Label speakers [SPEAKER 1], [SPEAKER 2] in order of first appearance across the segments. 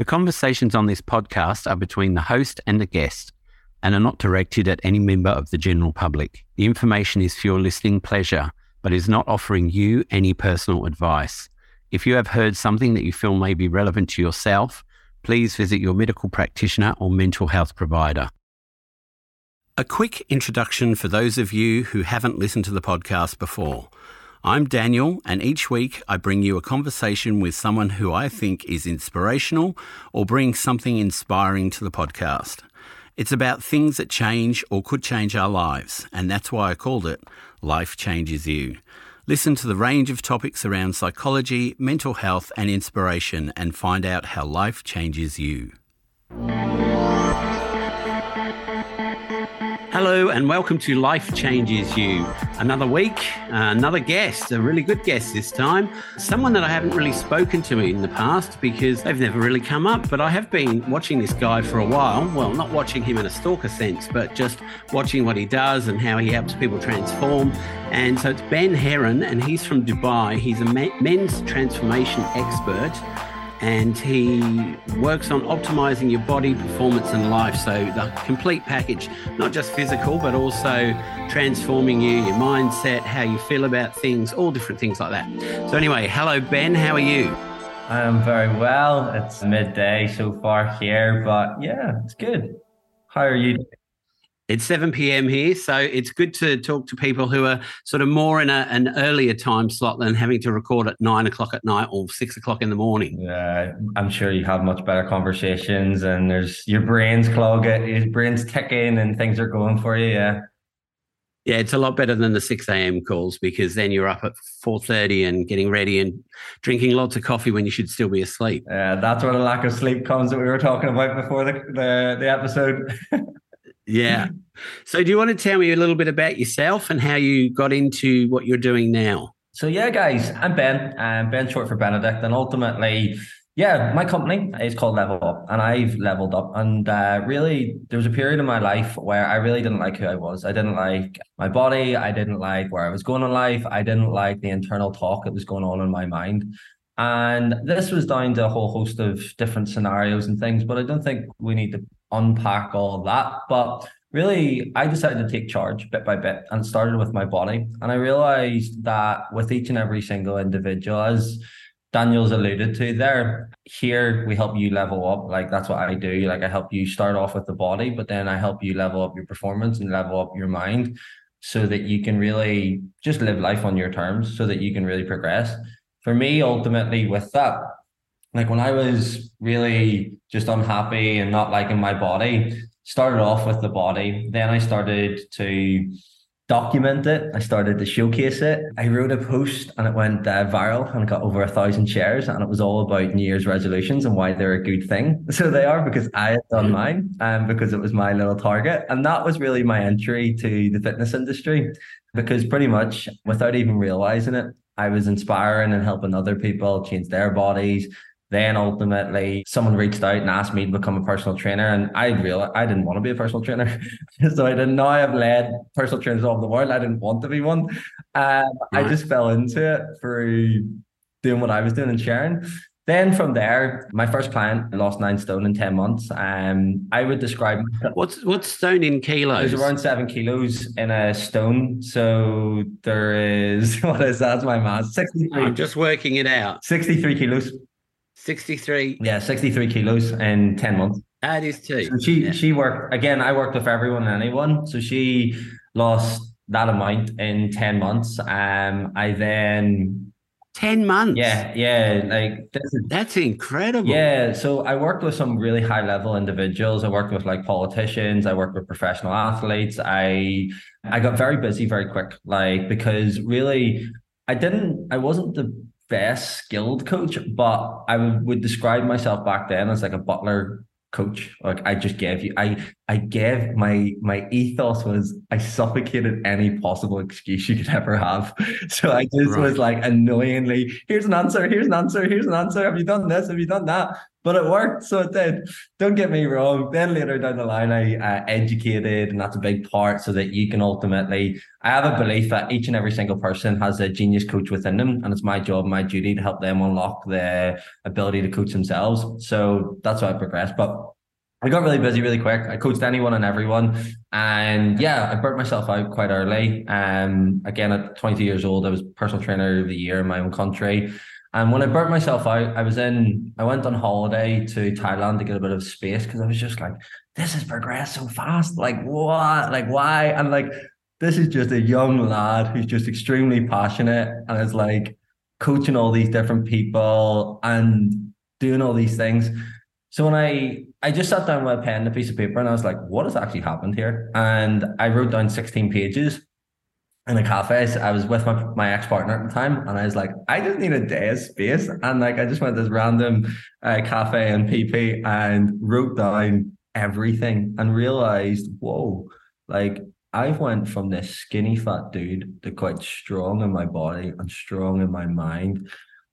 [SPEAKER 1] The conversations on this podcast are between the host and the guest and are not directed at any member of the general public. The information is for your listening pleasure, but is not offering you any personal advice. If you have heard something that you feel may be relevant to yourself, please visit your medical practitioner or mental health provider. A quick introduction for those of you who haven't listened to the podcast before. I'm Daniel, and each week I bring you a conversation with someone who I think is inspirational or brings something inspiring to the podcast. It's about things that change or could change our lives, and that's why I called it Life Changes You. Listen to the range of topics around psychology, mental health, and inspiration, and find out how life changes you. Hello, and welcome to Life Changes You. Another week, another guest, a really good guest this time. Someone that I haven't really spoken to in the past because they've never really come up, but I have been watching this guy for a while. Well, not watching him in a stalker sense, but just watching what he does and how he helps people transform. And so it's Ben Heron, and he's from Dubai. He's a men's transformation expert and he works on optimizing your body, performance, and life. So, the complete package, not just physical, but also transforming you, your mindset, how you feel about things, all different things like that. So, anyway, hello, Ben. How are you?
[SPEAKER 2] I am very well. It's midday so far here, but yeah, it's good. How are you?
[SPEAKER 1] It's 7 p.m. here, so it's good to talk to people who are sort of more in a, an earlier time slot than having to record at nine o'clock at night or six o'clock in the morning.
[SPEAKER 2] Yeah, I'm sure you have much better conversations, and there's your brains clog it, your brains ticking, and things are going for you. Yeah,
[SPEAKER 1] yeah, it's a lot better than the 6 a.m. calls because then you're up at 4.30 and getting ready and drinking lots of coffee when you should still be asleep.
[SPEAKER 2] Yeah, that's where the lack of sleep comes that we were talking about before the, the, the episode.
[SPEAKER 1] Yeah. So, do you want to tell me a little bit about yourself and how you got into what you're doing now?
[SPEAKER 2] So, yeah, guys, I'm Ben. I'm Ben, short for Benedict, and ultimately, yeah, my company is called Level Up, and I've leveled up. And uh, really, there was a period in my life where I really didn't like who I was. I didn't like my body. I didn't like where I was going in life. I didn't like the internal talk that was going on in my mind. And this was down to a whole host of different scenarios and things, but I don't think we need to unpack all that. But really, I decided to take charge bit by bit and started with my body. And I realized that with each and every single individual, as Daniel's alluded to there, here we help you level up. Like that's what I do. Like I help you start off with the body, but then I help you level up your performance and level up your mind so that you can really just live life on your terms so that you can really progress. For me, ultimately, with that, like when I was really just unhappy and not liking my body, started off with the body. Then I started to document it. I started to showcase it. I wrote a post and it went uh, viral and got over a thousand shares. And it was all about New Year's resolutions and why they're a good thing. So they are because I had done mm-hmm. mine and because it was my little target. And that was really my entry to the fitness industry because pretty much without even realizing it, I was inspiring and helping other people change their bodies, then ultimately someone reached out and asked me to become a personal trainer and I realized I didn't want to be a personal trainer. so I didn't know I have led personal trainers all over the world. I didn't want to be one. Um, I just fell into it through doing what I was doing and sharing. Then from there, my first client lost nine stone in 10 months. Um, I would describe
[SPEAKER 1] what's what's stone in kilos?
[SPEAKER 2] There's around seven kilos in a stone. So there is what is that? that's my math? 63.
[SPEAKER 1] I'm just working it out.
[SPEAKER 2] 63 kilos.
[SPEAKER 1] 63.
[SPEAKER 2] Yeah, 63 kilos in 10 months.
[SPEAKER 1] That is too.
[SPEAKER 2] So she yeah. she worked again. I worked with everyone and anyone. So she lost that amount in 10 months. Um, I then
[SPEAKER 1] 10 months.
[SPEAKER 2] Yeah, yeah. Like
[SPEAKER 1] that's incredible.
[SPEAKER 2] Yeah. So I worked with some really high level individuals. I worked with like politicians, I worked with professional athletes. I I got very busy very quick, like because really I didn't I wasn't the best skilled coach, but I would describe myself back then as like a butler coach. Like I just gave you, I I gave my my ethos was I suffocated any possible excuse you could ever have. So I just right. was like annoyingly, here's an answer, here's an answer, here's an answer. Have you done this? Have you done that? but it worked. So it did. Don't get me wrong. Then later down the line, I uh, educated, and that's a big part so that you can ultimately. I have a belief that each and every single person has a genius coach within them, and it's my job, my duty to help them unlock the ability to coach themselves. So that's why I progressed. But I got really busy really quick. I coached anyone and everyone. And yeah, I burnt myself out quite early. Um, again, at 22 years old, I was personal trainer of the year in my own country. And when I burnt myself out, I was in, I went on holiday to Thailand to get a bit of space because I was just like, this has progressed so fast. Like, what? Like, why? And like, this is just a young lad who's just extremely passionate and is like coaching all these different people and doing all these things. So when I I just sat down with a pen and a piece of paper and I was like, what has actually happened here? And I wrote down 16 pages in a cafe. I was with my, my ex-partner at the time and I was like, I just need a day of space. And like I just went to this random uh, cafe and PP and wrote down everything and realized, whoa, like I've went from this skinny fat dude to quite strong in my body and strong in my mind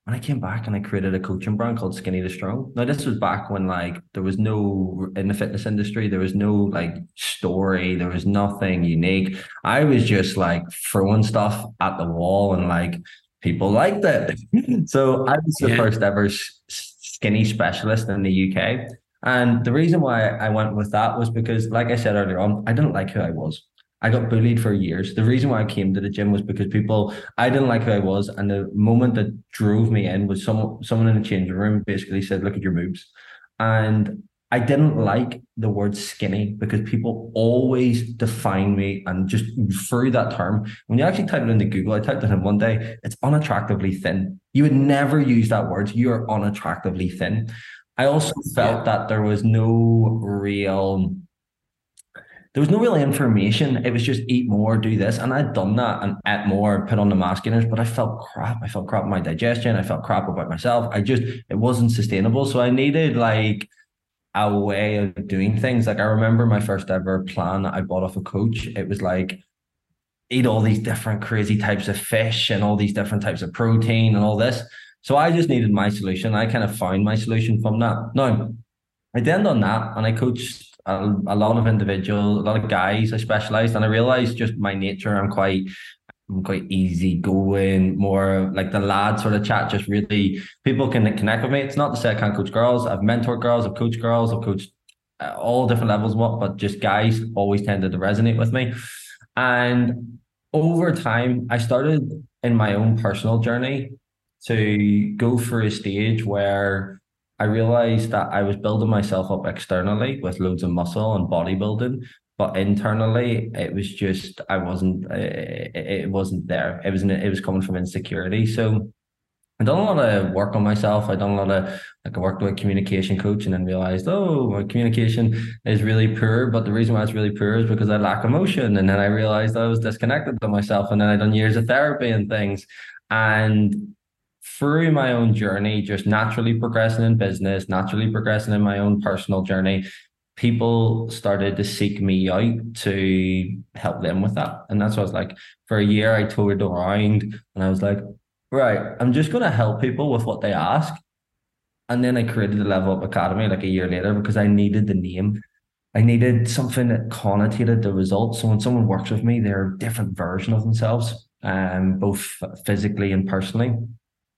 [SPEAKER 2] when I came back and I created a coaching brand called Skinny to Strong. Now this was back when like there was no in the fitness industry, there was no like story, there was nothing unique. I was just like throwing stuff at the wall and like people liked it. so I was the yeah. first ever skinny specialist in the UK. And the reason why I went with that was because, like I said earlier on, I didn't like who I was. I got bullied for years. The reason why I came to the gym was because people I didn't like who I was, and the moment that drove me in was someone someone in the changing room basically said, "Look at your moves," and I didn't like the word skinny because people always define me and just through that term. When you actually type it into Google, I typed it in one day, it's unattractively thin. You would never use that word. You are unattractively thin. I also felt yeah. that there was no real there was no real information. It was just eat more, do this. And I'd done that and ate more, and put on the mass gainers, but I felt crap. I felt crap with my digestion. I felt crap about myself. I just, it wasn't sustainable. So I needed like a way of doing things. Like I remember my first ever plan that I bought off a coach. It was like, eat all these different crazy types of fish and all these different types of protein and all this. So I just needed my solution. I kind of found my solution from that. Now, I then done that and I coached a, lot of individuals, a lot of guys. I specialized, and I realized just my nature. I'm quite I'm quite easy going, more like the lad sort of chat. Just really, people can connect with me. It's not to say I can't coach girls. I've mentored girls. I've coached girls. I've coached uh, all different levels. What, but just guys always tended to resonate with me. And over time, I started in my own personal journey to go through a stage where I realized that I was building myself up externally with loads of muscle and bodybuilding, but internally it was just I wasn't it, it wasn't there. It was it was coming from insecurity. So I done a lot of work on myself. I done a lot of like I worked with a communication coach and then realized, oh, my communication is really poor. But the reason why it's really poor is because I lack emotion. And then I realized I was disconnected to myself. And then I done years of therapy and things. And through my own journey, just naturally progressing in business, naturally progressing in my own personal journey, people started to seek me out to help them with that. And that's what I was like. For a year, I toured around and I was like, right, I'm just going to help people with what they ask. And then I created the Level Up Academy like a year later because I needed the name. I needed something that connotated the results. So when someone works with me, they're a different version of themselves, um, both physically and personally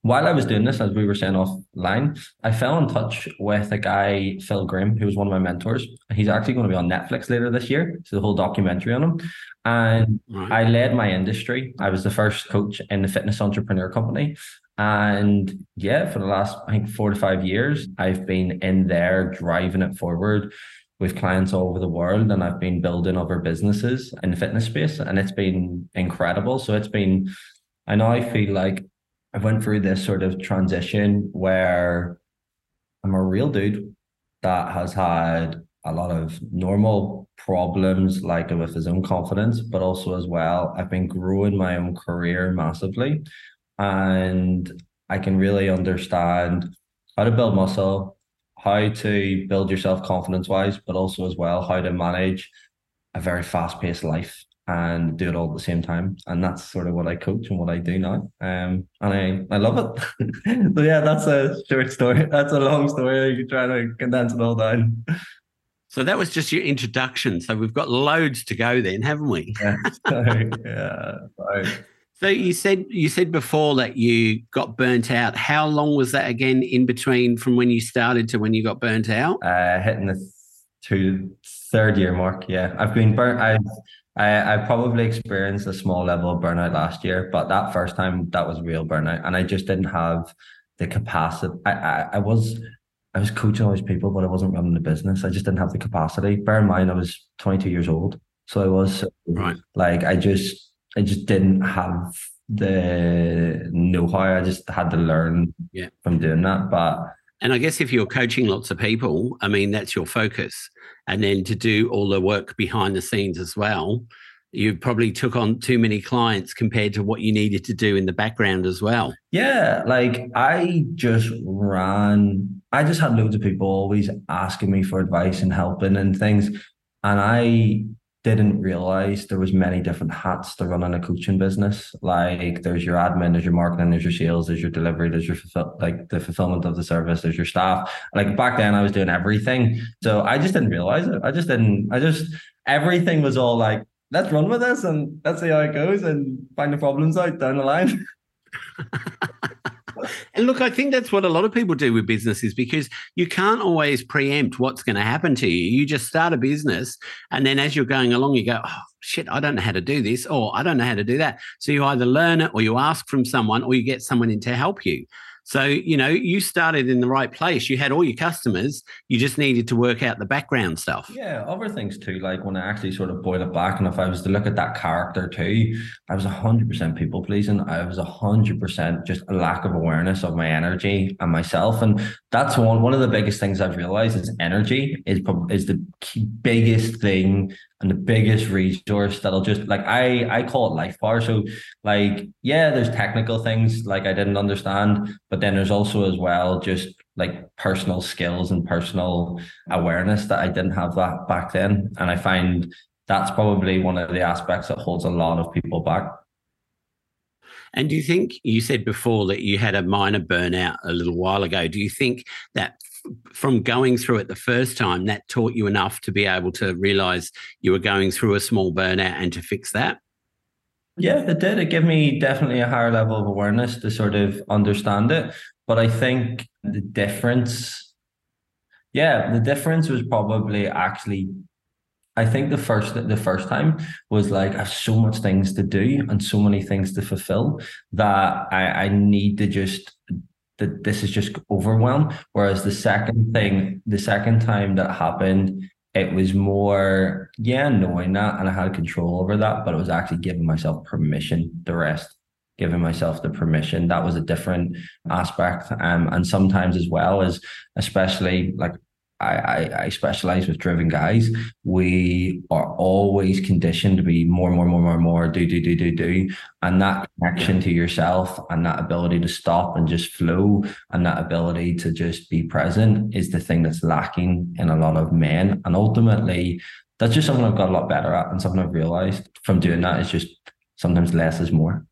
[SPEAKER 2] while I was doing this, as we were saying offline, I fell in touch with a guy, Phil Grimm, who was one of my mentors. He's actually going to be on Netflix later this year. So the whole documentary on him. And right. I led my industry. I was the first coach in the fitness entrepreneur company. And yeah, for the last, I think, four to five years, I've been in there driving it forward with clients all over the world. And I've been building other businesses in the fitness space. And it's been incredible. So it's been, I now I feel like I went through this sort of transition where I'm a real dude that has had a lot of normal problems, like with his own confidence, but also as well, I've been growing my own career massively. And I can really understand how to build muscle, how to build yourself confidence wise, but also as well how to manage a very fast paced life and do it all at the same time. And that's sort of what I coach and what I do now. Um, and I, I love it. so yeah, that's a short story. That's a long story. You could try to condense it all down.
[SPEAKER 1] So that was just your introduction. So we've got loads to go then, haven't we?
[SPEAKER 2] Yeah. Sorry. yeah. Sorry.
[SPEAKER 1] So you said you said before that you got burnt out. How long was that again in between from when you started to when you got burnt out?
[SPEAKER 2] Uh, hitting the two third year mark. Yeah, I've been burnt. I've I, I probably experienced a small level of burnout last year, but that first time that was real burnout, and I just didn't have the capacity. I, I, I was I was coaching all these people, but I wasn't running the business. I just didn't have the capacity. Bear in mind, I was 22 years old, so I was
[SPEAKER 1] right.
[SPEAKER 2] like I just I just didn't have the know-how. I just had to learn
[SPEAKER 1] yeah.
[SPEAKER 2] from doing that, but.
[SPEAKER 1] And I guess if you're coaching lots of people, I mean, that's your focus. And then to do all the work behind the scenes as well, you probably took on too many clients compared to what you needed to do in the background as well.
[SPEAKER 2] Yeah, like I just ran, I just had loads of people always asking me for advice and helping and things. And I didn't realize there was many different hats to running a coaching business. Like there's your admin, there's your marketing, there's your sales, there's your delivery, there's your fulfill, like the fulfillment of the service, there's your staff. Like back then, I was doing everything, so I just didn't realize it. I just didn't. I just everything was all like, let's run with this and let's see how it goes and find the problems out down the line.
[SPEAKER 1] And look, I think that's what a lot of people do with businesses because you can't always preempt what's going to happen to you. You just start a business, and then as you're going along, you go, oh, shit, I don't know how to do this, or I don't know how to do that. So you either learn it, or you ask from someone, or you get someone in to help you. So, you know, you started in the right place. You had all your customers. You just needed to work out the background stuff.
[SPEAKER 2] Yeah, other things too. Like when I actually sort of boil it back, and if I was to look at that character too, I was 100% people pleasing. I was 100% just a lack of awareness of my energy and myself. And that's one, one of the biggest things I've realized is energy is, is the biggest thing and the biggest resource that'll just like I I call it life bar. So like yeah, there's technical things like I didn't understand, but then there's also as well just like personal skills and personal awareness that I didn't have that back then. And I find that's probably one of the aspects that holds a lot of people back.
[SPEAKER 1] And do you think you said before that you had a minor burnout a little while ago? Do you think that from going through it the first time, that taught you enough to be able to realize you were going through a small burnout and to fix that?
[SPEAKER 2] Yeah, it did. It gave me definitely a higher level of awareness to sort of understand it. But I think the difference, yeah, the difference was probably actually I think the first the first time was like I have so much things to do and so many things to fulfill that I, I need to just that this is just overwhelmed. Whereas the second thing, the second time that happened, it was more, yeah, knowing that and I had control over that, but it was actually giving myself permission The rest, giving myself the permission. That was a different aspect. Um, and sometimes as well as especially like I, I, I specialize with driven guys. We are always conditioned to be more, more, more, more, more, do, do, do, do, do. And that connection to yourself and that ability to stop and just flow and that ability to just be present is the thing that's lacking in a lot of men. And ultimately, that's just something I've got a lot better at and something I've realized from doing that is just sometimes less is more.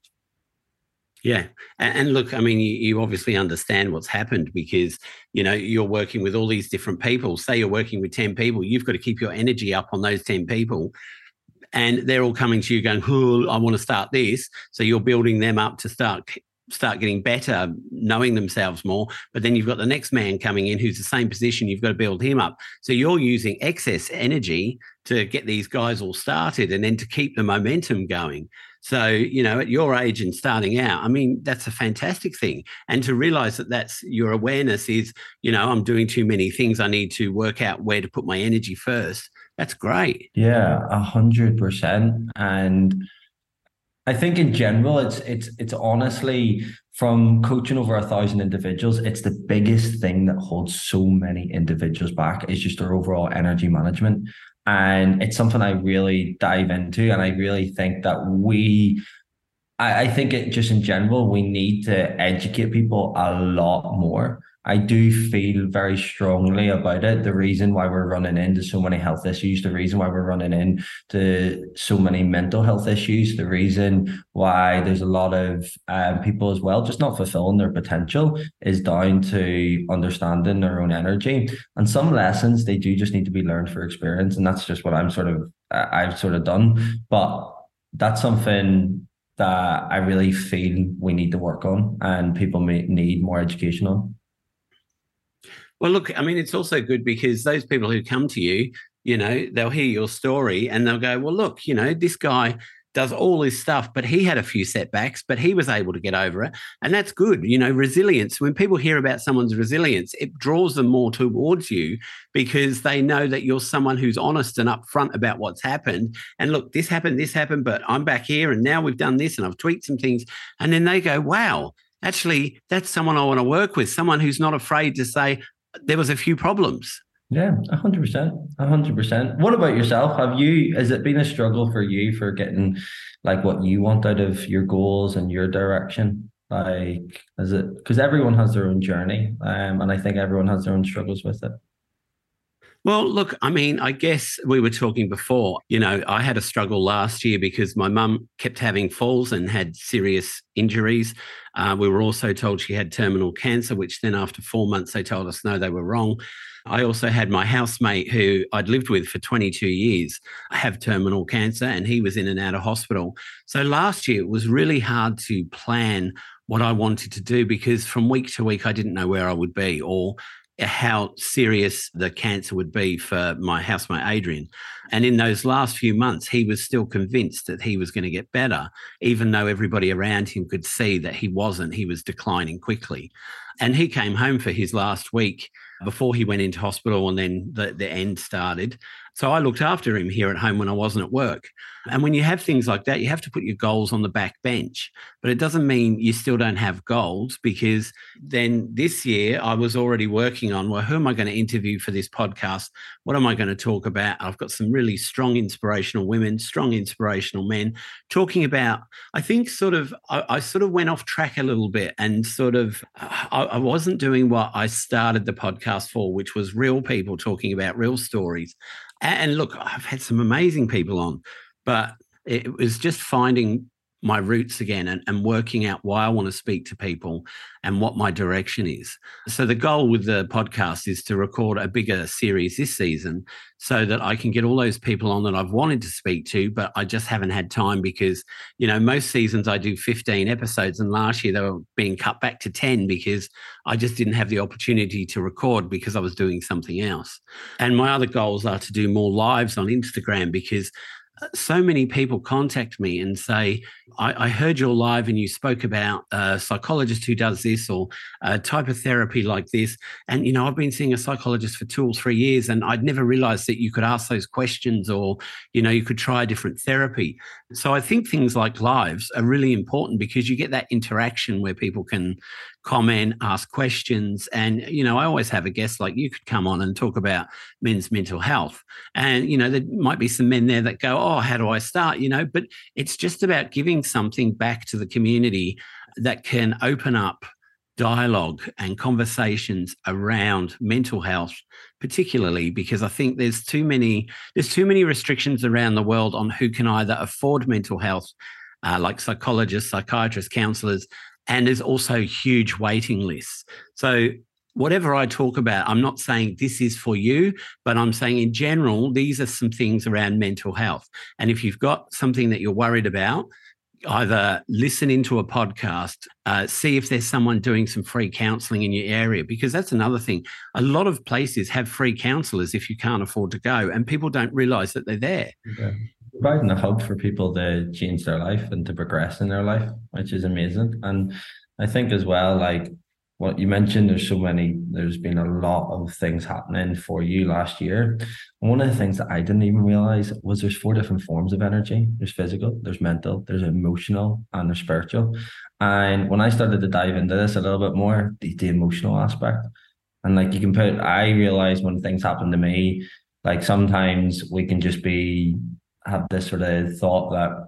[SPEAKER 1] Yeah. And, look, I mean, you, you, obviously understand what's happened because, you know, you're working with all these different people. Say you're working with 10 people, you've got to keep your energy up on those 10 people. And they're all coming to you going, oh, I want to start this. So you're building them up to start start getting better, knowing themselves more. But then you've got the next man coming in who's the same position. You've got to build him up. So you're using excess energy to get these guys all started and then to keep the momentum going. So, you know, at your age and starting out, I mean, that's a fantastic thing. And to realize that that's your awareness is, you know, I'm doing too many things. I need to work out where to put my energy first. That's great.
[SPEAKER 2] Yeah, a hundred percent. And I think in general, it's it's it's honestly from coaching over a thousand individuals, it's the biggest thing that holds so many individuals back is just their overall energy management. And it's something I really dive into. And I really think that we, I, I think it just in general, we need to educate people a lot more I do feel very strongly about it. The reason why we're running into so many health issues, the reason why we're running into so many mental health issues, the reason why there's a lot of um, people as well just not fulfilling their potential is down to understanding their own energy. And some lessons they do just need to be learned for experience, and that's just what I'm sort of I've sort of done. But that's something that I really feel we need to work on, and people may need more education on.
[SPEAKER 1] Well, look, I mean, it's also good because those people who come to you, you know, they'll hear your story and they'll go, well, look, you know, this guy does all this stuff, but he had a few setbacks, but he was able to get over it. And that's good. You know, resilience, when people hear about someone's resilience, it draws them more towards you because they know that you're someone who's honest and upfront about what's happened. And look, this happened, this happened, but I'm back here and now we've done this and I've tweaked some things. And then they go, wow, actually, that's someone I want to work with, someone who's not afraid to say, there was a few problems.
[SPEAKER 2] Yeah, hundred percent, hundred percent. What about yourself? Have you? Has it been a struggle for you for getting like what you want out of your goals and your direction? Like, is it because everyone has their own journey, um, and I think everyone has their own struggles with it.
[SPEAKER 1] Well, look, I mean, I guess we were talking before. You know, I had a struggle last year because my mum kept having falls and had serious injuries. Uh, we were also told she had terminal cancer, which then after four months, they told us no, they were wrong. I also had my housemate who I'd lived with for 22 years have terminal cancer, and he was in and out of hospital. So last year, it was really hard to plan what I wanted to do because from week to week, I didn't know where I would be or how serious the cancer would be for my housemate Adrian. And in those last few months, he was still convinced that he was going to get better, even though everybody around him could see that he wasn't. He was declining quickly. And he came home for his last week before he went into hospital and then the, the end started. So I looked after him here at home when I wasn't at work. And when you have things like that, you have to put your goals on the back bench. But it doesn't mean you still don't have goals because then this year I was already working on well, who am I going to interview for this podcast? What am I going to talk about? I've got some really strong inspirational women, strong inspirational men talking about, I think, sort of, I, I sort of went off track a little bit and sort of, I, I wasn't doing what I started the podcast for, which was real people talking about real stories. And look, I've had some amazing people on, but it was just finding my roots again and, and working out why I want to speak to people and what my direction is. So the goal with the podcast is to record a bigger series this season so that I can get all those people on that I've wanted to speak to, but I just haven't had time because, you know, most seasons I do 15 episodes and last year they were being cut back to 10 because I just didn't have the opportunity to record because I was doing something else. And my other goals are to do more lives on Instagram because so many people contact me and say, I, I, heard your live and you spoke about a psychologist who does this or a type of therapy like this. And, you know, I've been seeing a psychologist for two or three years and I'd never realized that you could ask those questions or, you know, you could try a different therapy. So I think things like lives are really important because you get that interaction where people can comment, ask questions. And, you know, I always have a guest like you could come on and talk about men's mental health. And, you know, there might be some men there that go, oh, how do I start? You know, but it's just about giving something back to the community that can open up dialogue and conversations around mental health particularly because i think there's too many there's too many restrictions around the world on who can either afford mental health uh, like psychologists psychiatrists counselors and there's also huge waiting lists. So whatever I talk about, I'm not saying this is for you, but I'm saying in general, these are some things around mental health. And if you've got something that you're worried about, either listen into a podcast, uh, see if there's someone doing some free counseling in your area, because that's another thing. A lot of places have free counselors if you can't afford to go, and people don't realize that they're there.
[SPEAKER 2] Providing a hub for people to change their life and to progress in their life, which is amazing. And I think as well, like what you mentioned, there's so many, there's been a lot of things happening for you last year. And one of the things that I didn't even realize was there's four different forms of energy. There's physical, there's mental, there's emotional, and there's spiritual. And when I started to dive into this a little bit more, the, the emotional aspect. And like you can put, I realized when things happen to me, like sometimes we can just be have this sort of thought that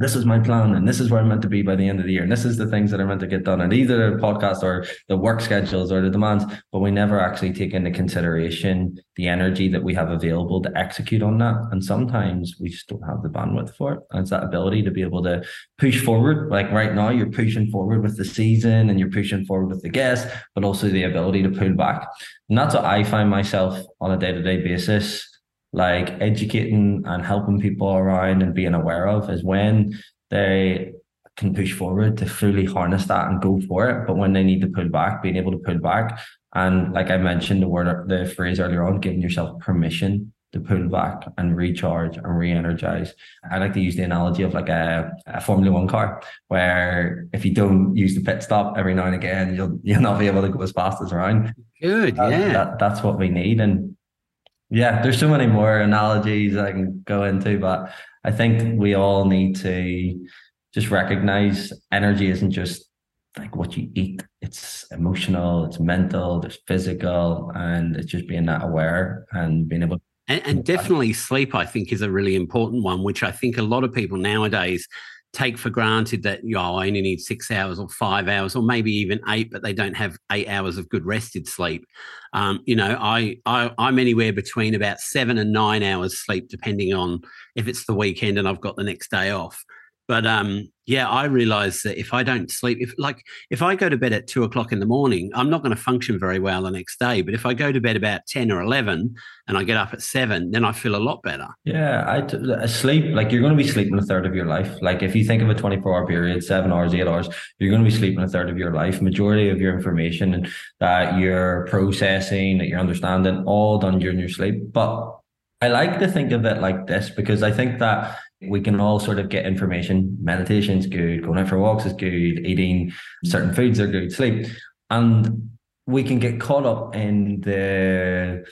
[SPEAKER 2] this is my plan and this is where I'm meant to be by the end of the year. And this is the things that are meant to get done. And either the podcast or the work schedules or the demands, but we never actually take into consideration the energy that we have available to execute on that. And sometimes we just don't have the bandwidth for it. And it's that ability to be able to push forward. Like right now, you're pushing forward with the season and you're pushing forward with the guests, but also the ability to pull back. And that's what I find myself on a day to day basis like educating and helping people around and being aware of is when they can push forward to fully harness that and go for it. But when they need to pull back, being able to pull back. And like I mentioned, the word, the phrase earlier on, giving yourself permission to pull back and recharge and re-energize. I like to use the analogy of like a, a, Formula One car, where if you don't use the pit stop every now and again, you'll you'll not be able to go as fast as around.
[SPEAKER 1] Good, yeah.
[SPEAKER 2] That, that's what we need. And yeah, there's so many more analogies I can go into, but I think we all need to just recognize energy isn't just like what you eat. It's emotional, it's mental, there's physical, and it's just being that aware and being able
[SPEAKER 1] and, and definitely sleep, I think, is a really important one, which I think a lot of people nowadays take for granted that you know, I only need six hours or five hours or maybe even eight, but they don't have eight hours of good rested sleep. Um, you know, I, I I'm anywhere between about seven and nine hours sleep, depending on if it's the weekend and I've got the next day off. But um, yeah, I realize that if I don't sleep, if like if I go to bed at two o'clock in the morning, I'm not going to function very well the next day. But if I go to bed about ten or eleven and I get up at seven, then I feel a lot better.
[SPEAKER 2] Yeah, I t- sleep like you're going to be sleeping a third of your life. Like if you think of a 24 hour period, seven hours, eight hours, you're going to be sleeping a third of your life. Majority of your information and that you're processing, that you're understanding, all done during your sleep. But I like to think of it like this because I think that we can all sort of get information. Meditation's good, going out for walks is good, eating certain foods are good, sleep. And we can get caught up in the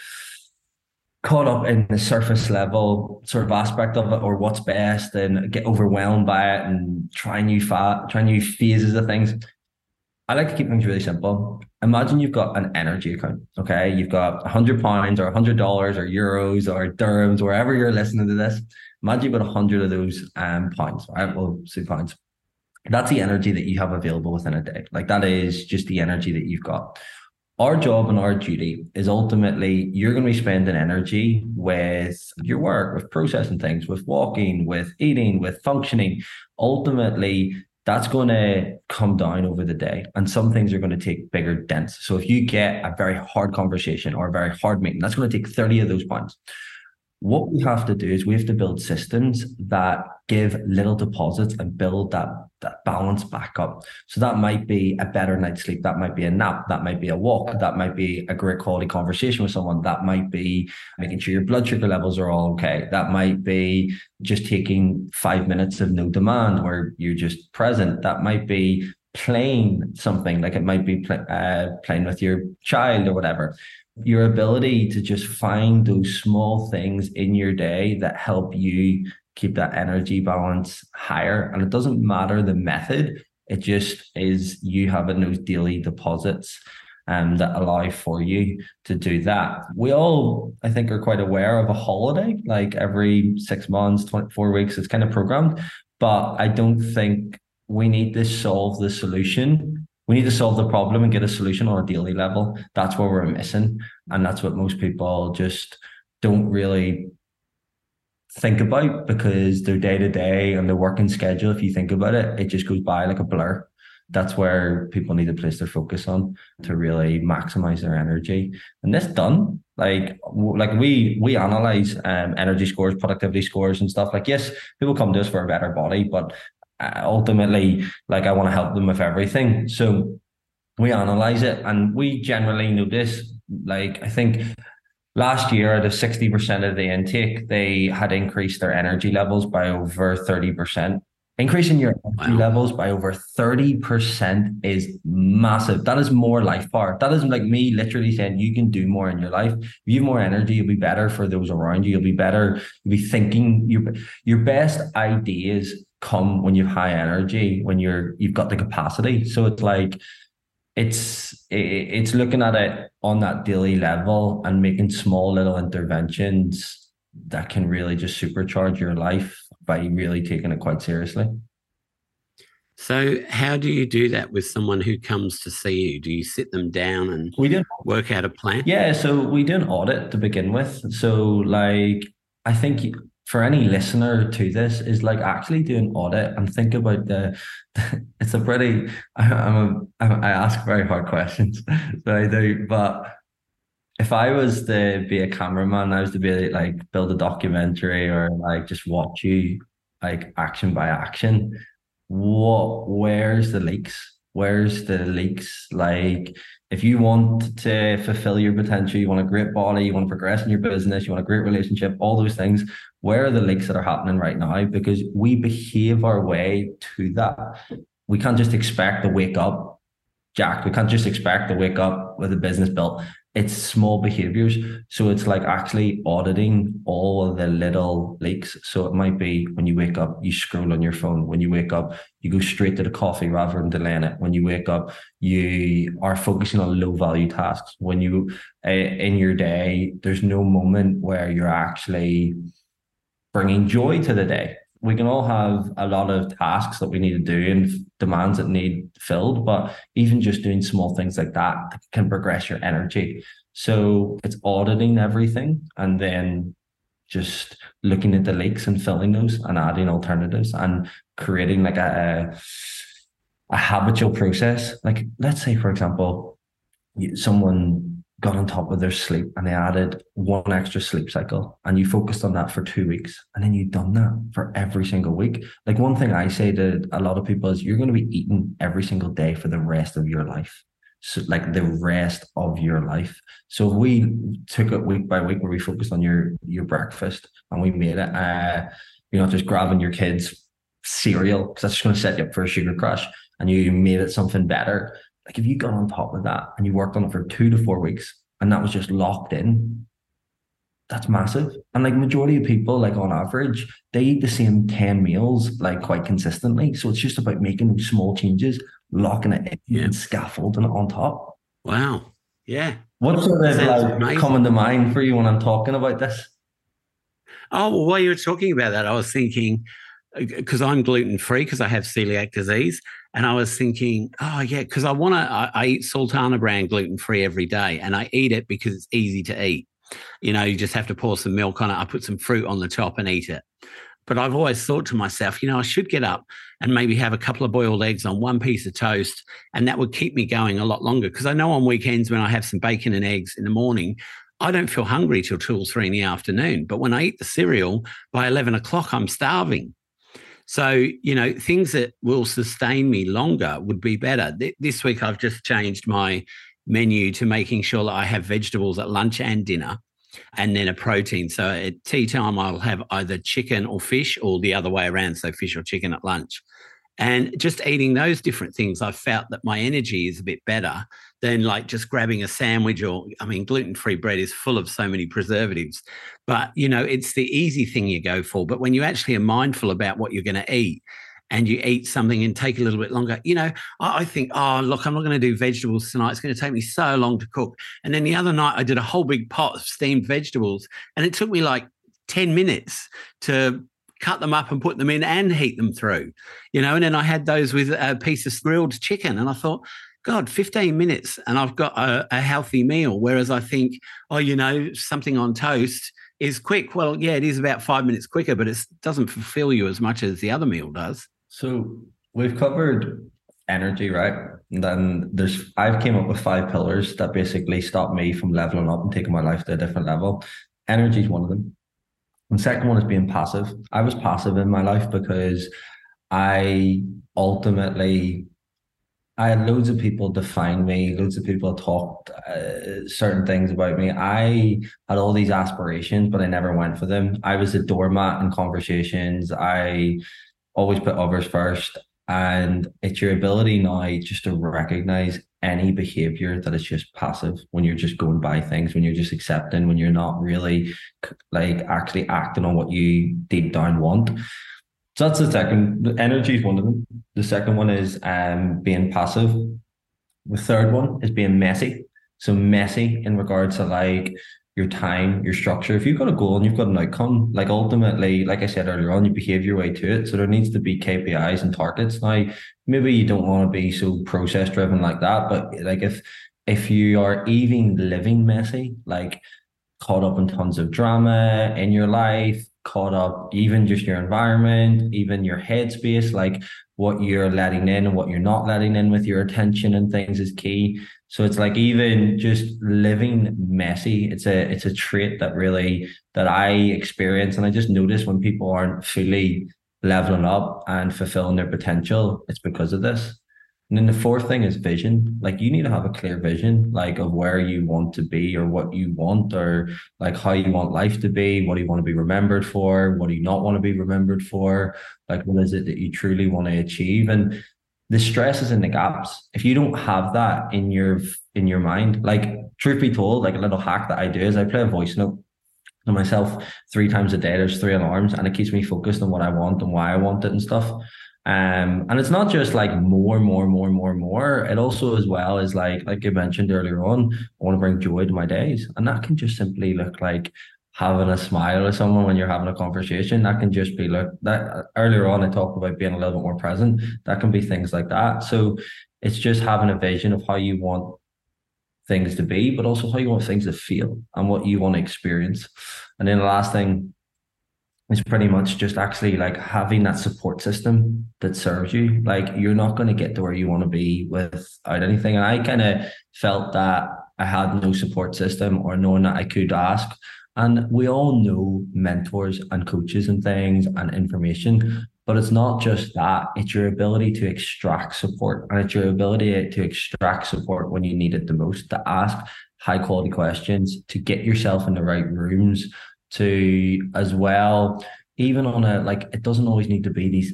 [SPEAKER 2] caught up in the surface level sort of aspect of it or what's best and get overwhelmed by it and try new fat, try new phases of things. I like to keep things really simple. Imagine you've got an energy account. Okay. You've got a hundred pounds or a hundred dollars or euros or dirhams, wherever you're listening to this Imagine you've got a hundred of those um, points, right? Well, say points. That's the energy that you have available within a day. Like that is just the energy that you've got. Our job and our duty is ultimately you're going to be spending energy with your work, with processing things, with walking, with eating, with functioning. Ultimately, that's going to come down over the day and some things are going to take bigger dents so if you get a very hard conversation or a very hard meeting that's going to take 30 of those points what we have to do is we have to build systems that give little deposits and build that that balance back up. So that might be a better night's sleep, that might be a nap, that might be a walk, that might be a great quality conversation with someone, that might be making sure your blood sugar levels are all okay. That might be just taking five minutes of no demand where you're just present. That might be playing something like it might be play, uh, playing with your child or whatever your ability to just find those small things in your day that help you keep that energy balance higher. And it doesn't matter the method, it just is you having those daily deposits um, that allow for you to do that. We all, I think, are quite aware of a holiday, like every six months, 24 weeks, it's kind of programmed. But I don't think we need to solve the solution we need to solve the problem and get a solution on a daily level. That's where we're missing. And that's what most people just don't really think about because their day to day and their working schedule, if you think about it, it just goes by like a blur. That's where people need to place their focus on to really maximize their energy. And this done, like like we we analyze um, energy scores, productivity scores, and stuff. Like yes, people come to us for a better body, but Uh, ultimately, like I want to help them with everything. So we analyze it and we generally notice, like, I think last year out of 60% of the intake, they had increased their energy levels by over 30%. Increasing your energy wow. levels by over 30% is massive. That is more life power. That isn't like me literally saying you can do more in your life. If you have more energy, you'll be better for those around you. You'll be better. You'll be thinking your your best ideas come when you have high energy, when you're you've got the capacity. So it's like it's it's looking at it on that daily level and making small little interventions that can really just supercharge your life by really taking it quite seriously.
[SPEAKER 1] So, how do you do that with someone who comes to see you? Do you sit them down and
[SPEAKER 2] we do
[SPEAKER 1] work out a plan?
[SPEAKER 2] Yeah, so we do an audit to begin with. So, like, I think for any listener to this is like actually do an audit and think about the. It's a pretty. I'm a, I ask very hard questions, so I do. But if I was to be a cameraman, I was to be like build a documentary or like just watch you like action by action what where's the leaks where's the leaks? Like if you want to fulfill your potential you want a great body you want to progress in your business you want a great relationship all those things where are the leaks that are happening right now? Because we behave our way to that. We can't just expect to wake up jack. We can't just expect to wake up with a business built it's small behaviors. So it's like actually auditing all of the little leaks. So it might be when you wake up, you scroll on your phone. When you wake up, you go straight to the coffee rather than delaying it. When you wake up, you are focusing on low value tasks. When you uh, in your day, there's no moment where you're actually bringing joy to the day we can all have a lot of tasks that we need to do and demands that need filled, but even just doing small things like that can progress your energy. So it's auditing everything and then just looking at the leaks and filling those and adding alternatives and creating like a, a, a habitual process. Like let's say, for example, someone got on top of their sleep and they added one extra sleep cycle and you focused on that for two weeks and then you've done that for every single week. Like one thing I say to a lot of people is you're going to be eating every single day for the rest of your life. So like the rest of your life. So we took it week by week where we focused on your your breakfast and we made it uh you know just grabbing your kids cereal because that's just going to set you up for a sugar crash and you made it something better like if you got on top of that and you worked on it for two to four weeks and that was just locked in, that's massive. And like majority of people, like on average, they eat the same 10 meals like quite consistently. So it's just about making small changes, locking it in yeah. and scaffolding it on top.
[SPEAKER 1] Wow. Yeah.
[SPEAKER 2] What sort of like coming to mind for you when I'm talking about this?
[SPEAKER 1] Oh, well, while you were talking about that, I was thinking Uh, because I'm gluten free because I have celiac disease. And I was thinking, oh, yeah, because I want to, I, I, eat Sultana Bran gluten free every day and I eat it because it's easy to eat. You know, you just have to pour some milk on it. I put some fruit on the top and eat it. But I've always thought to myself, you know, I should get up and maybe have a couple of boiled eggs on one piece of toast. And that would keep me going a lot longer. Because I know on weekends when I have some bacon and eggs in the morning, I don't feel hungry till two or three in the afternoon. But when I eat the cereal by 11 o'clock, I'm starving. So, you know, things that will sustain me longer would be better. This week, I've just changed my menu to making sure that I have vegetables at lunch and dinner and then a protein. So at tea time, I'll have either chicken or fish or the other way around. So fish or chicken at lunch. And just eating those different things, I've felt that my energy is a bit better than like just grabbing a sandwich or, I mean, gluten free bread is full of so many preservatives. But, you know, it's the easy thing you go for. But when you actually are mindful about what you're going to eat, and you eat something and take a little bit longer. You know, I, I think, oh, look, I'm not going to do vegetables tonight. It's going to take me so long to cook. And then the other night, I did a whole big pot of steamed vegetables, and it took me like 10 minutes to cut them up and put them in and heat them through, you know. And then I had those with a piece of grilled chicken, and I thought, God, 15 minutes and I've got a, a, healthy meal. Whereas I think, oh, you know, something on toast is quick. Well, yeah, it is about five minutes quicker, but it doesn't fulfill you as much as the other meal does.
[SPEAKER 2] So we've covered energy, right? And then there's I've came up with five pillars that basically stop me from leveling up and taking my life to a different level. Energy is one of them. And second one is being passive. I was passive in my life because I ultimately I had loads of people define me, loads of people talked uh, certain things about me. I had all these aspirations, but I never went for them. I was a doormat in conversations. I always put others first. And it's your ability now just to recognize any behavior that is just passive when you're just going by things, when you're just accepting, when you're not really like actually acting on what you deep down want. So that's the second. The energy is one of them. The second one is um being passive. The third one is being messy. So messy in regards to like your time, your structure. If you've got a goal and you've got an outcome, like ultimately, like I said earlier on, you behave your way to it. So there needs to be KPIs and targets. Now, maybe you don't want to be so process driven like that, but like if if you are even living messy, like caught up in tons of drama in your life, caught up even just your environment, even your headspace, like what you're letting in and what you're not letting in with your attention and things is key. So it's like even just living messy, it's a it's a trait that really that I experience and I just notice when people aren't fully leveling up and fulfilling their potential, it's because of this. And then the mm. fourth thing is vision. Like you need to have a clear vision, like of where you want to be or what you want or like how you want life to be. What do you want to be remembered for? What do you not want to be remembered for? Like what is it that you truly want to achieve? And the stress is in the gaps. If you don't have that in your in your mind, like truth be told, like a little hack that I do is I play a voice note to myself three times a day. There's three alarms, and it keeps me focused on what I want and why I want it and stuff. Um, and it's not just like more, more, more, more, more. It also as well is like, like you mentioned earlier on, I want to bring joy to my days. And that can just simply look like having a smile with someone when you're having a conversation. That can just be like that earlier on I talked about being a little bit more present. That can be things like that. So it's just having a vision of how you want things to be, but also how you want things to feel and what you want to experience. And then the last thing is pretty much just actually like having that support system that serves you. Like you're not going to get to where you want to be without anything. And I kind of felt that I had no support system or knowing that I could ask. And we all know mentors and coaches and things and information, but it's not just that. It's your ability to extract support and it's your ability to extract support when you need it the most, to ask high quality questions, to get yourself in the right rooms to as well, even on a like it doesn't always need to be these.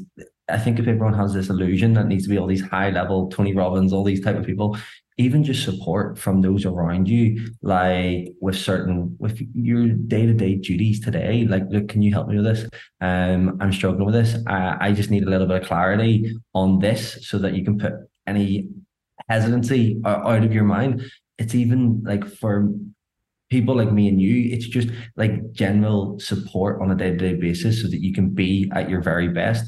[SPEAKER 2] I think if everyone has this illusion that needs to be all these high level Tony Robbins, all these type of people, even just support from those around you, like with certain with your day to day duties today. Like, look, can you help me with this? Um, I'm struggling with this. I, I just need a little bit of clarity on this so that you can put any hesitancy out of your mind. It's even like for people like me and you, it's just like general support on a day to day basis so that you can be at your very best.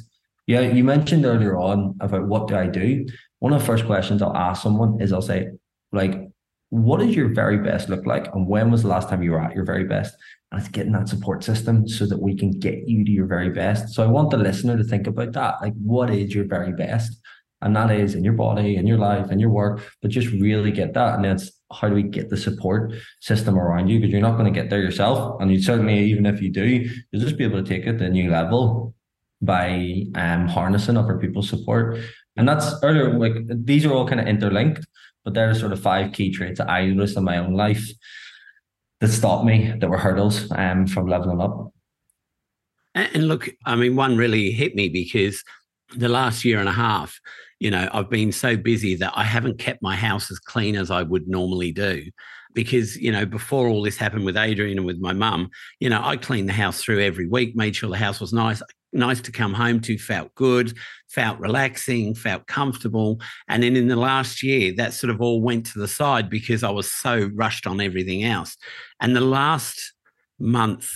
[SPEAKER 2] Yeah, you mentioned earlier on about what do I do. One of the first questions I'll ask someone is I'll say, like, what does your very best look like? And when was the last time you were at your very best? And it's getting that support system so that we can get you to your very best. So I want the listener to think about that. Like, what is your very best? And that is in your body, in your life, in your work, but just really get that. And it's how do we get the support system around you? Because you're not going to get there yourself. And you certainly, even if you do, you'll just be able to take it to a new level by um harnessing other people's support. And that's earlier, like these are all kind of interlinked, but there are sort of five key traits that I noticed in my own life that stopped me, that were hurdles um from leveling up.
[SPEAKER 1] And look, I mean, one really hit me because the last year and a half, you know, I've been so busy that I haven't kept my house as clean as I would normally do. Because, you know, before all this happened with Adrian and with my mum, you know, I cleaned the house through every week, made sure the house was nice, nice to come home to, felt good, felt relaxing, felt comfortable. And then in the last year, that sort of all went to the side because I was so rushed on everything else. And the last month,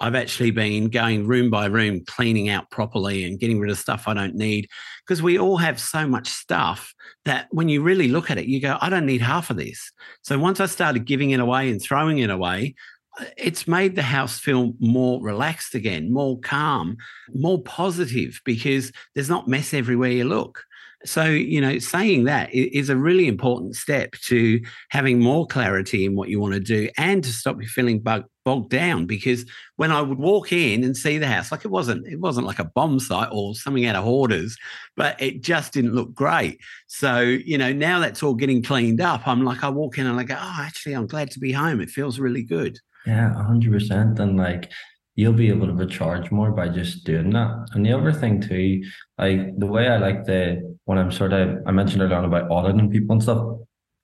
[SPEAKER 1] I've actually been going room by room, cleaning out properly and getting rid of stuff I don't need. Because we all have so much stuff that when you really look at it, you go, I don't need half of this. So once I started giving it away and throwing it away, uh, it's made the house feel more relaxed again, more calm, more positive because there's not mess everywhere you look. So, you know, saying that is a really important step to having more clarity in what you want to do and to stop you feeling bug, bogged down. Because when I would walk in and see the house, like it wasn't, it wasn't like a bomb site or something out of hoarders, but it just didn't look great. So, you know, now that's all getting cleaned up, I'm like, I walk in and I go, oh, actually, I'm glad to be home. It feels really good.
[SPEAKER 2] Yeah, 100%. And like, you'll be able to recharge more by just doing that. And the other thing too, like the way I like the when I'm sort of I mentioned earlier on about auditing people and stuff.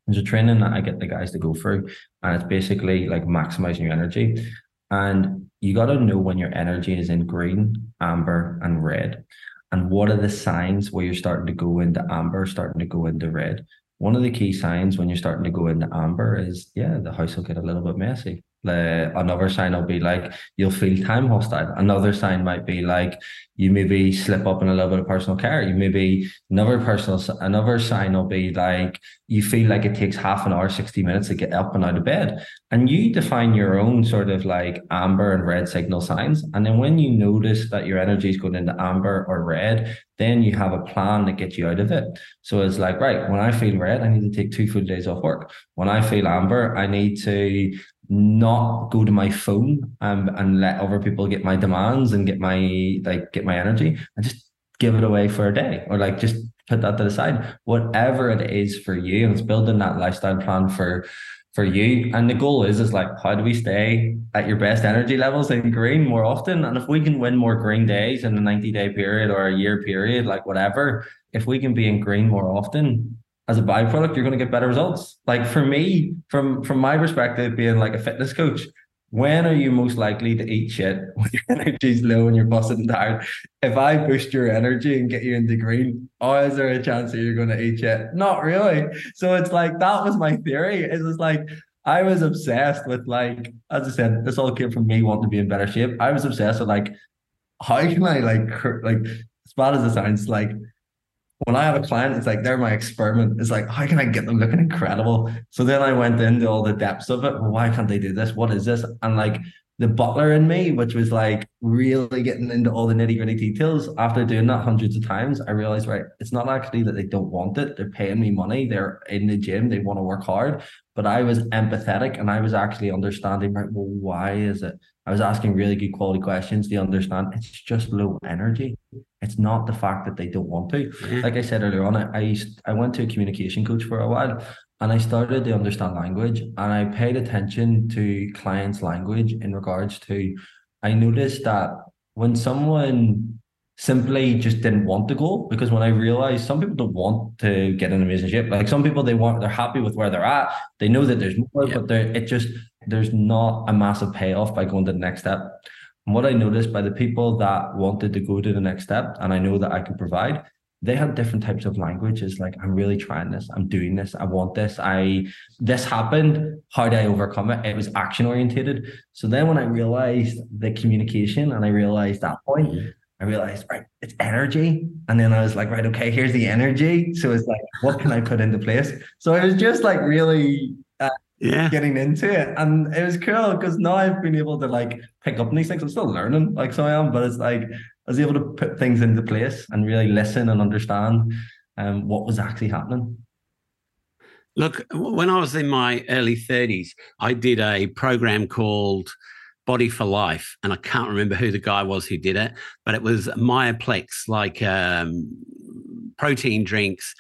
[SPEAKER 2] There's a training that I get the guys to go through, and it's basically like maximizing your energy. And you got to know when your energy is in green, amber, and red. And what are the signs where you're starting to go into amber, starting to go into red? One of the key signs when you're starting to go into amber is, yeah, the house will get a little bit messy the another sign will be like you'll feel time hostile. Another sign might be like you maybe slip up in a little bit of personal care. You maybe another personal another sign will be like you feel like it takes half an hour, 60 minutes to get up and out of bed. And you define your own sort of like amber and red signal signs. And then when you notice that your energy is going into amber or red, then you have a plan that gets you out of it. So it's like, right, when I feel red, I need to take two full days off work. When I feel amber, I need to not go to my phone um, and let other people get my demands and get my like get my energy. And just give it away for a day or like just put that to the side. Whatever it is for you and it's building that lifestyle plan for for you. And the goal is is like how do we stay at your best energy levels in green more often? And if we can win more green days in a 90 day period or a year period like whatever if we can be in green more often as a byproduct, you're going to get better results. Like for me, from from my perspective, being like a fitness coach, when are you most likely to eat shit when your energy's low and you're busted and tired? If I boost your energy and get you into green, oh, is there a chance that you're going to eat shit? Not really. So it's like that was my theory. It was like I was obsessed with like, as I said, this all came from me wanting to be in better shape. I was obsessed with like, how can I like like as bad as it sounds, like when I have a client, it's like they're my experiment. It's like, how can I get them looking incredible? So then I went into all the depths of it. Well, why can't they do this? What is this? And like the butler in me, which was like really getting into all the nitty gritty details. After doing that hundreds of times, I realized, right, it's not actually that they don't want it. They're paying me money. They're in the gym. They want to work hard. But I was empathetic and I was actually understanding, right, well, why is it? I was asking really good quality questions. They understand it's just low energy. It's not the fact that they don't want to. Mm-hmm. Like I said earlier on, I, I used I went to a communication coach for a while and I started to understand language and I paid attention to clients' language in regards to I noticed that when someone simply just didn't want to go because when I realized some people don't want to get in a relationship, like some people they want they're happy with where they're at, they know that there's more, yeah. but it just there's not a massive payoff by going to the next step. And what I noticed by the people that wanted to go to the next step, and I know that I could provide, they had different types of languages. Like, I'm really trying this, I'm doing this, I want this, I this happened. How do I overcome it? It was action orientated. So then when I realized the communication and I realized that point, mm-hmm. I realized, right, it's energy. And then I was like, right, okay, here's the energy. So it's like, what can I put into place? So it was just like really yeah. getting into it. And it was cool because now I've been able to like pick up on these things. I'm still learning, like so I am, but it's like I was able to put things into place and really listen and understand um, what was actually happening.
[SPEAKER 1] Look, when I was in my early 30s, I did a program called Body for Life, and I can't remember who the guy was who did it, but it was Myoplex, like um, protein drinks,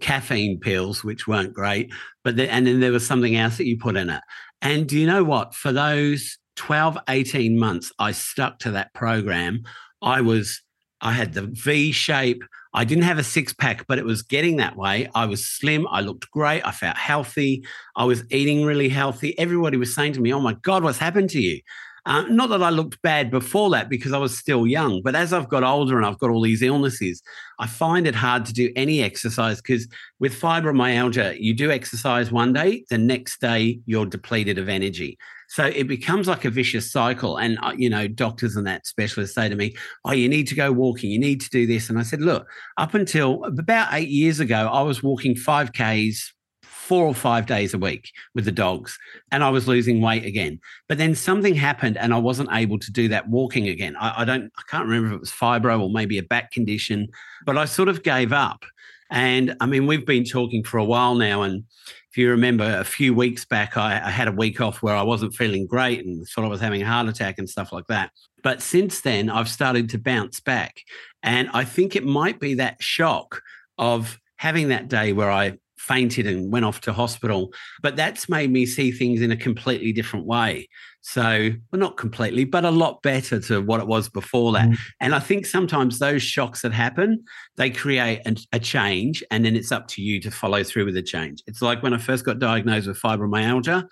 [SPEAKER 1] caffeine pills, which weren't great, but the, and then there was something else that you put in it. And do you know what? For those 12, 18 months, I stuck to that program. I was, I had the V shape. I didn't have a six pack, but it was getting that way. I was slim. I looked great. I felt healthy. I was eating really healthy. Everybody was saying to me, Oh my God, what's happened to you? Uh, not that I looked bad before that because I was still young, but as I've got older and I've got all these illnesses, I find it hard to do any exercise because with fibromyalgia, you do exercise one day, the next day you're depleted of energy. So it becomes like a vicious cycle. And, uh, you know, doctors and that specialists say to me, Oh, you need to go walking, you need to do this. And I said, Look, up until about eight years ago, I was walking 5Ks four or five days a week with the dogs and I was losing weight again. But then something happened and I wasn't able to do that walking again. I, I, don't, I can't remember if it was fibro or maybe a back condition, but I sort of gave up. And I mean, we've been talking for a while now. And if you remember a few weeks back, I, I had a week off where I wasn't feeling great and thought I was having a heart attack and stuff like that. But since then, I've started to bounce back. And I think it might be that shock of having that day where I fainted and went off to hospital. But that's made me see things in a completely different way. So, well, not completely, but a lot better to what it was before that. Mm. And I think sometimes those shocks that happen, they create a, a, change, and then it's up to you to follow through with the change. It's like when I first got diagnosed with fibromyalgia.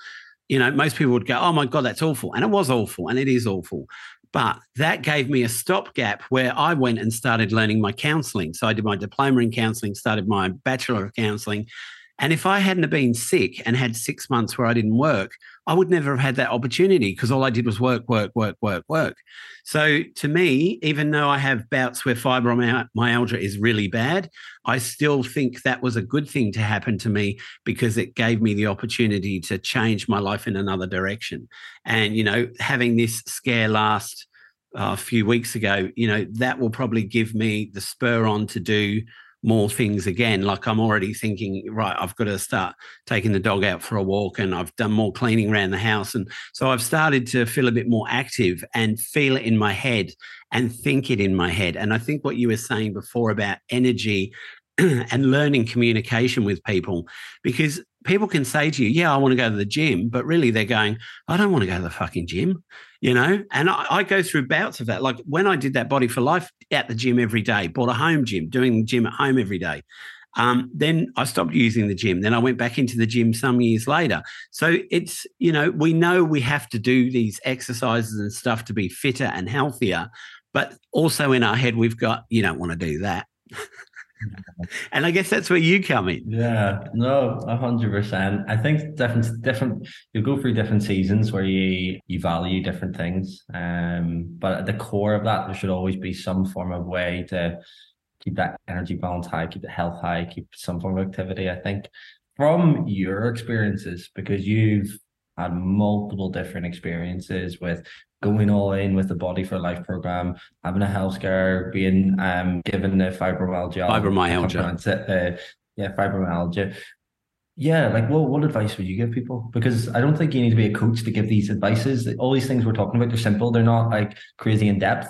[SPEAKER 1] You know, most people would go, "Oh my god, that's awful," and it was awful, and it is awful. But that gave me a stopgap where I went and started learning my counseling. So I did my diploma in counseling, started my bachelor of counseling. And if I hadn't have been sick and had six months where I didn't work, I would never have had that opportunity because all I did was work, work, work, work, work. So to me, even though I have bouts where fibromyalgia is really bad, I still think that was a good thing to happen to me because it gave me the opportunity to change my life in another direction. And, you know, having this scare last uh, a few weeks ago, you know, that will probably give me the spur on to do more things again. Like I'm already thinking, right, I've got to start taking the dog out for a walk and I've done more cleaning around the house. And so I've started to feel a bit more active and feel it in my head and think it in my head. And I think what you were saying before about energy and learning communication with people, because people can say to you, Yeah, I want to go to the gym, but really they're going, I don't want to go to the fucking gym, you know? And I, I, go through bouts of that. Like when I did that body for life at the gym every day, bought a home gym, doing the gym at home every day. Um, then I stopped using the gym. Then I went back into the gym some years later. So it's, you know, we know we have to do these exercises and stuff to be fitter and healthier. But also in our head, we've got, you don't want to do that. and I guess that's where you come in.
[SPEAKER 2] Yeah, no, hundred percent. I think different, different. You go through different seasons where you you value different things. Um, but at the core of that, there should always be some form of way to keep that energy balance high, keep the health high, keep some form of activity. I think from your experiences, because you've had multiple different experiences with going all in with the Body for Life program, having a health scare, being um, given the fibromyalgia.
[SPEAKER 1] Fibromyalgia.
[SPEAKER 2] Uh, yeah, fibromyalgia. Yeah, like what what advice would you give people? Because I don't think you need to be a coach to give these advices. All these things we're talking about, they're simple. They're not like crazy in depth.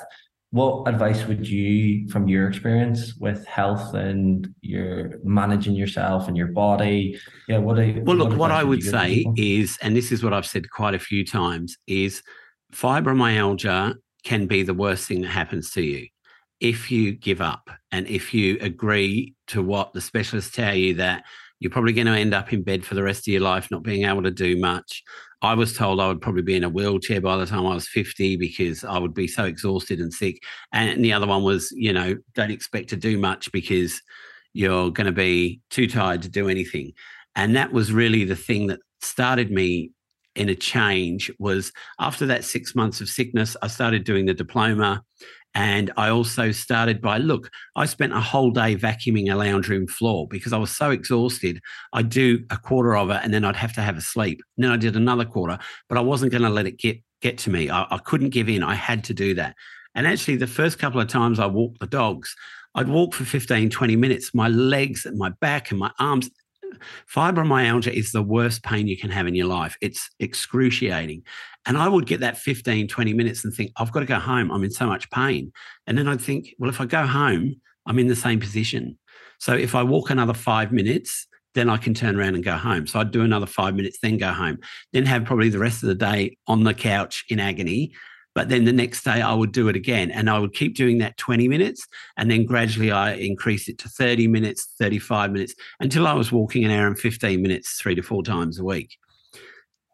[SPEAKER 2] What advice would you, from your experience with health and your managing yourself and your body? Yeah, what? Are,
[SPEAKER 1] well, look, what, what I would say is, and this is what I've said quite a few times, is fibromyalgia can be the worst thing that happens to you if you give up and if you agree to what the specialists tell you that you're probably going to end up in bed for the rest of your life, not being able to do much. I was told I would probably be in a wheelchair by the time I was 50 because I would be so exhausted and sick. And the other one was, you know, don't expect to do much because you're going to be too tired to do anything. And that was really the thing that started me in a change was after that six months of sickness, I started doing the diploma. And I also started by look, I spent a whole day vacuuming a lounge room floor because I was so exhausted. I'd do a quarter of it and then I'd have to have a sleep. And then I did another quarter, but I wasn't going to let it get get to me. I, I couldn't give in. I had to do that. And actually, the first couple of times I walked the dogs, I'd walk for 15, 20 minutes. My legs and my back and my arms, Fibromyalgia is the worst pain you can have in your life. It's excruciating. And I would get that 15, 20 minutes and think, I've got to go home. I'm in so much pain. And then I'd think, well, if I go home, I'm in the same position. So if I walk another five minutes, then I can turn around and go home. So I'd do another five minutes, then go home, then have probably the rest of the day on the couch in agony but then the next day I would do it again and I would keep doing that 20 minutes. And then gradually I increased it to 30 minutes, 35 minutes until I was walking an hour and 15 minutes three to four times a week.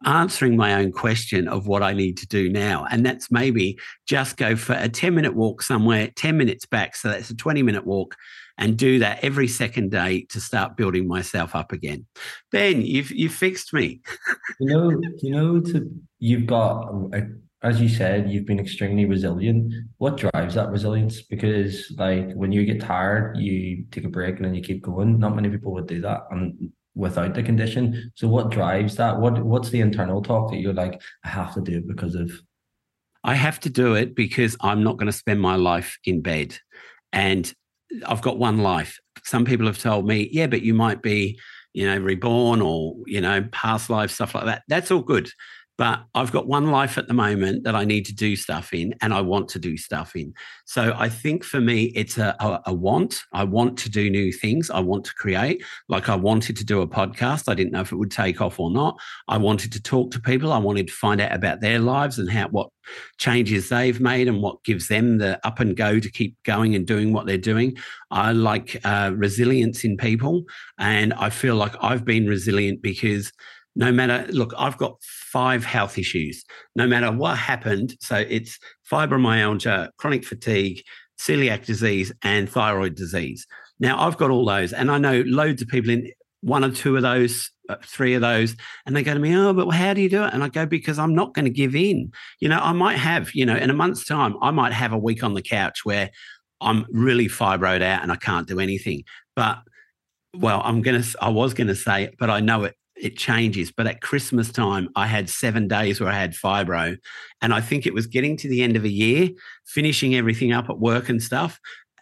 [SPEAKER 1] Answering my own question of what I need to do now. And that's maybe just go for a 10 minute walk somewhere, 10 minutes back. So that's a 20 minute walk and do that every second day to start building myself up again. Ben, you've you fixed me.
[SPEAKER 2] you know, you know, to you've got a as you said, you've been extremely resilient. What drives that resilience? Because like when you get tired, you take a break and then you keep going. Not many people would do that and without the condition. So what drives that? What what's the internal talk that you're like, I have to do it because of
[SPEAKER 1] I have to do it because I'm not going to spend my life in bed. And I've got one life. Some people have told me, yeah, but you might be, you know, reborn or, you know, past life, stuff like that. That's all good. But I've got one life at the moment that I need to do stuff in and I want to do stuff in. So I think for me, it's a, a, a, want. I want to do new things. I want to create. Like I wanted to do a podcast. I didn't know if it would take off or not. I wanted to talk to people. I wanted to find out about their lives and how what changes they've made and what gives them the up and go to keep going and doing what they're doing. I like uh, resilience in people. And I feel like I've been resilient because no matter look i've got five health issues no matter what happened so it's fibromyalgia chronic fatigue celiac disease and thyroid disease now i've got all those and i know loads of people in one or two of those, uh, three of those, and they go to me, "Oh, but how do you do it?" And I go, "Because I'm not going to give in. You know, I might have, you know, in a month's time, I might have a week on the couch where I'm really fibroed out and I can't do anything. But well, I'm gonna, I was gonna say, but I know it it changes. But at Christmas time, I had seven days where I had fibro. And I think it was getting to the end of a year, finishing everything up at work and stuff,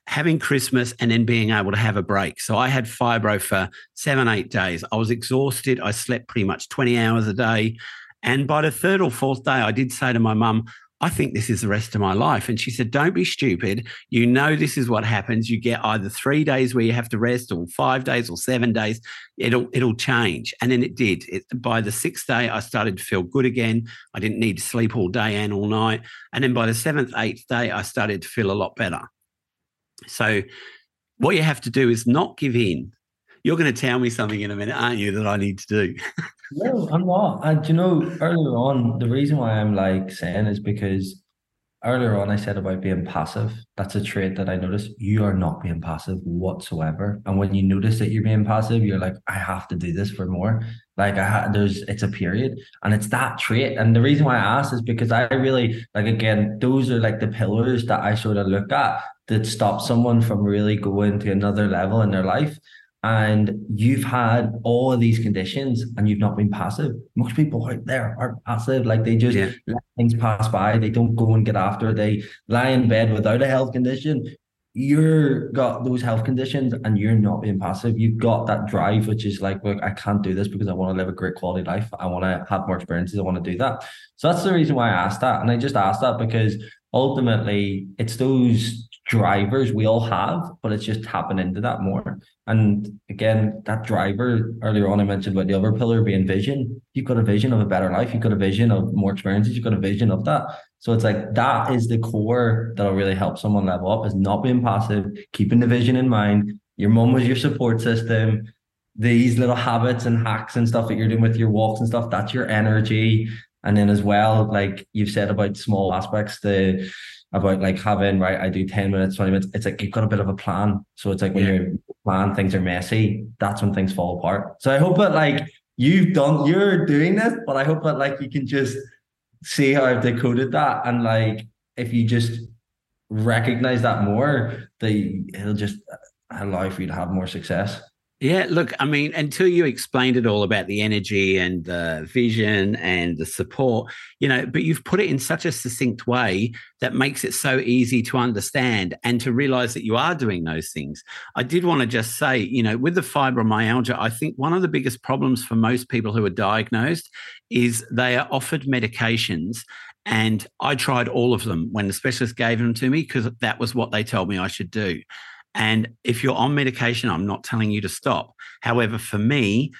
[SPEAKER 1] having Christmas, and then being able to have a break. So I had fibro for seven, eight days. I was exhausted. I slept pretty much 20 hours a day. And by the third or fourth day, I did say to my mum, I think this is the rest of my life. And she said, Don't be stupid. You know, this is what happens. You get either three days where you have to rest, or five days, or seven days. It'll it'll change. And then it did. It, by the sixth day, I started to feel good again. I didn't need to sleep all day and all night. And then by the seventh, eighth day, I started to feel a lot better. So, what you have to do is not give in. You're going to tell me something in a minute, aren't you, that I need to do?
[SPEAKER 2] no, I'm not. And you know, earlier on, the reason why I'm like saying is because earlier on I said about being passive. That's a trait that I noticed. You are not being passive whatsoever. And when you notice that you're being passive, you're like, I have to do this for more. Like I ha- there's it's a period, and it's that trait. And the reason why I asked is because I really like again, those are like the pillars that I sort of look at that stop someone from really going to another level in their life and you've had all of these conditions and you've not been passive. Most people out there are passive, like they just yeah. let things pass by. They don't go and get after. It. They lie in bed without a health condition. You're got those health conditions and you're not being passive. You've got that drive, which is like, look, I can't do this because I want to live a great quality life. I want to have more experiences. I want to do that. So that's the reason why I asked that. And I just asked that because ultimately it's those Mm-hmm. drivers we all have, but it's just tapping into that more. And again, that driver earlier on, I mentioned about the other pillar being vision. You've got a vision of a better life. You've got a vision of more experiences. You've got a vision of that. So it's like that is the core that'll really help someone level up is not being passive, keeping the vision in mind. Your mom was your support system. These little habits and hacks and stuff that you're doing with your walks and stuff, that's your energy. And then as well, like you've said about small aspects, the about like having right i do 10 minutes 20 minutes it's like you've got a bit of a plan. So it's like when yeah. you're plan things are messy that's when things fall apart. So i hope that like you've done you're doing this but i hope that like you can just see how i've decoded that and like if you just recognize that more they it'll just allow for you to have more success
[SPEAKER 1] yeah, look, I mean, until you explained it all about the energy and the vision and the support, you know, but you've put it in such a succinct way that makes it so easy to understand and to realize that you are doing those things. I did want to just say, you know, with the fibromyalgia, I think one of the biggest problems for most people who are diagnosed is they are offered medications and I tried all of them when the specialist gave them to me because that was what they told me I should do. And if you're on medication, I'm not telling you to stop. However, for me,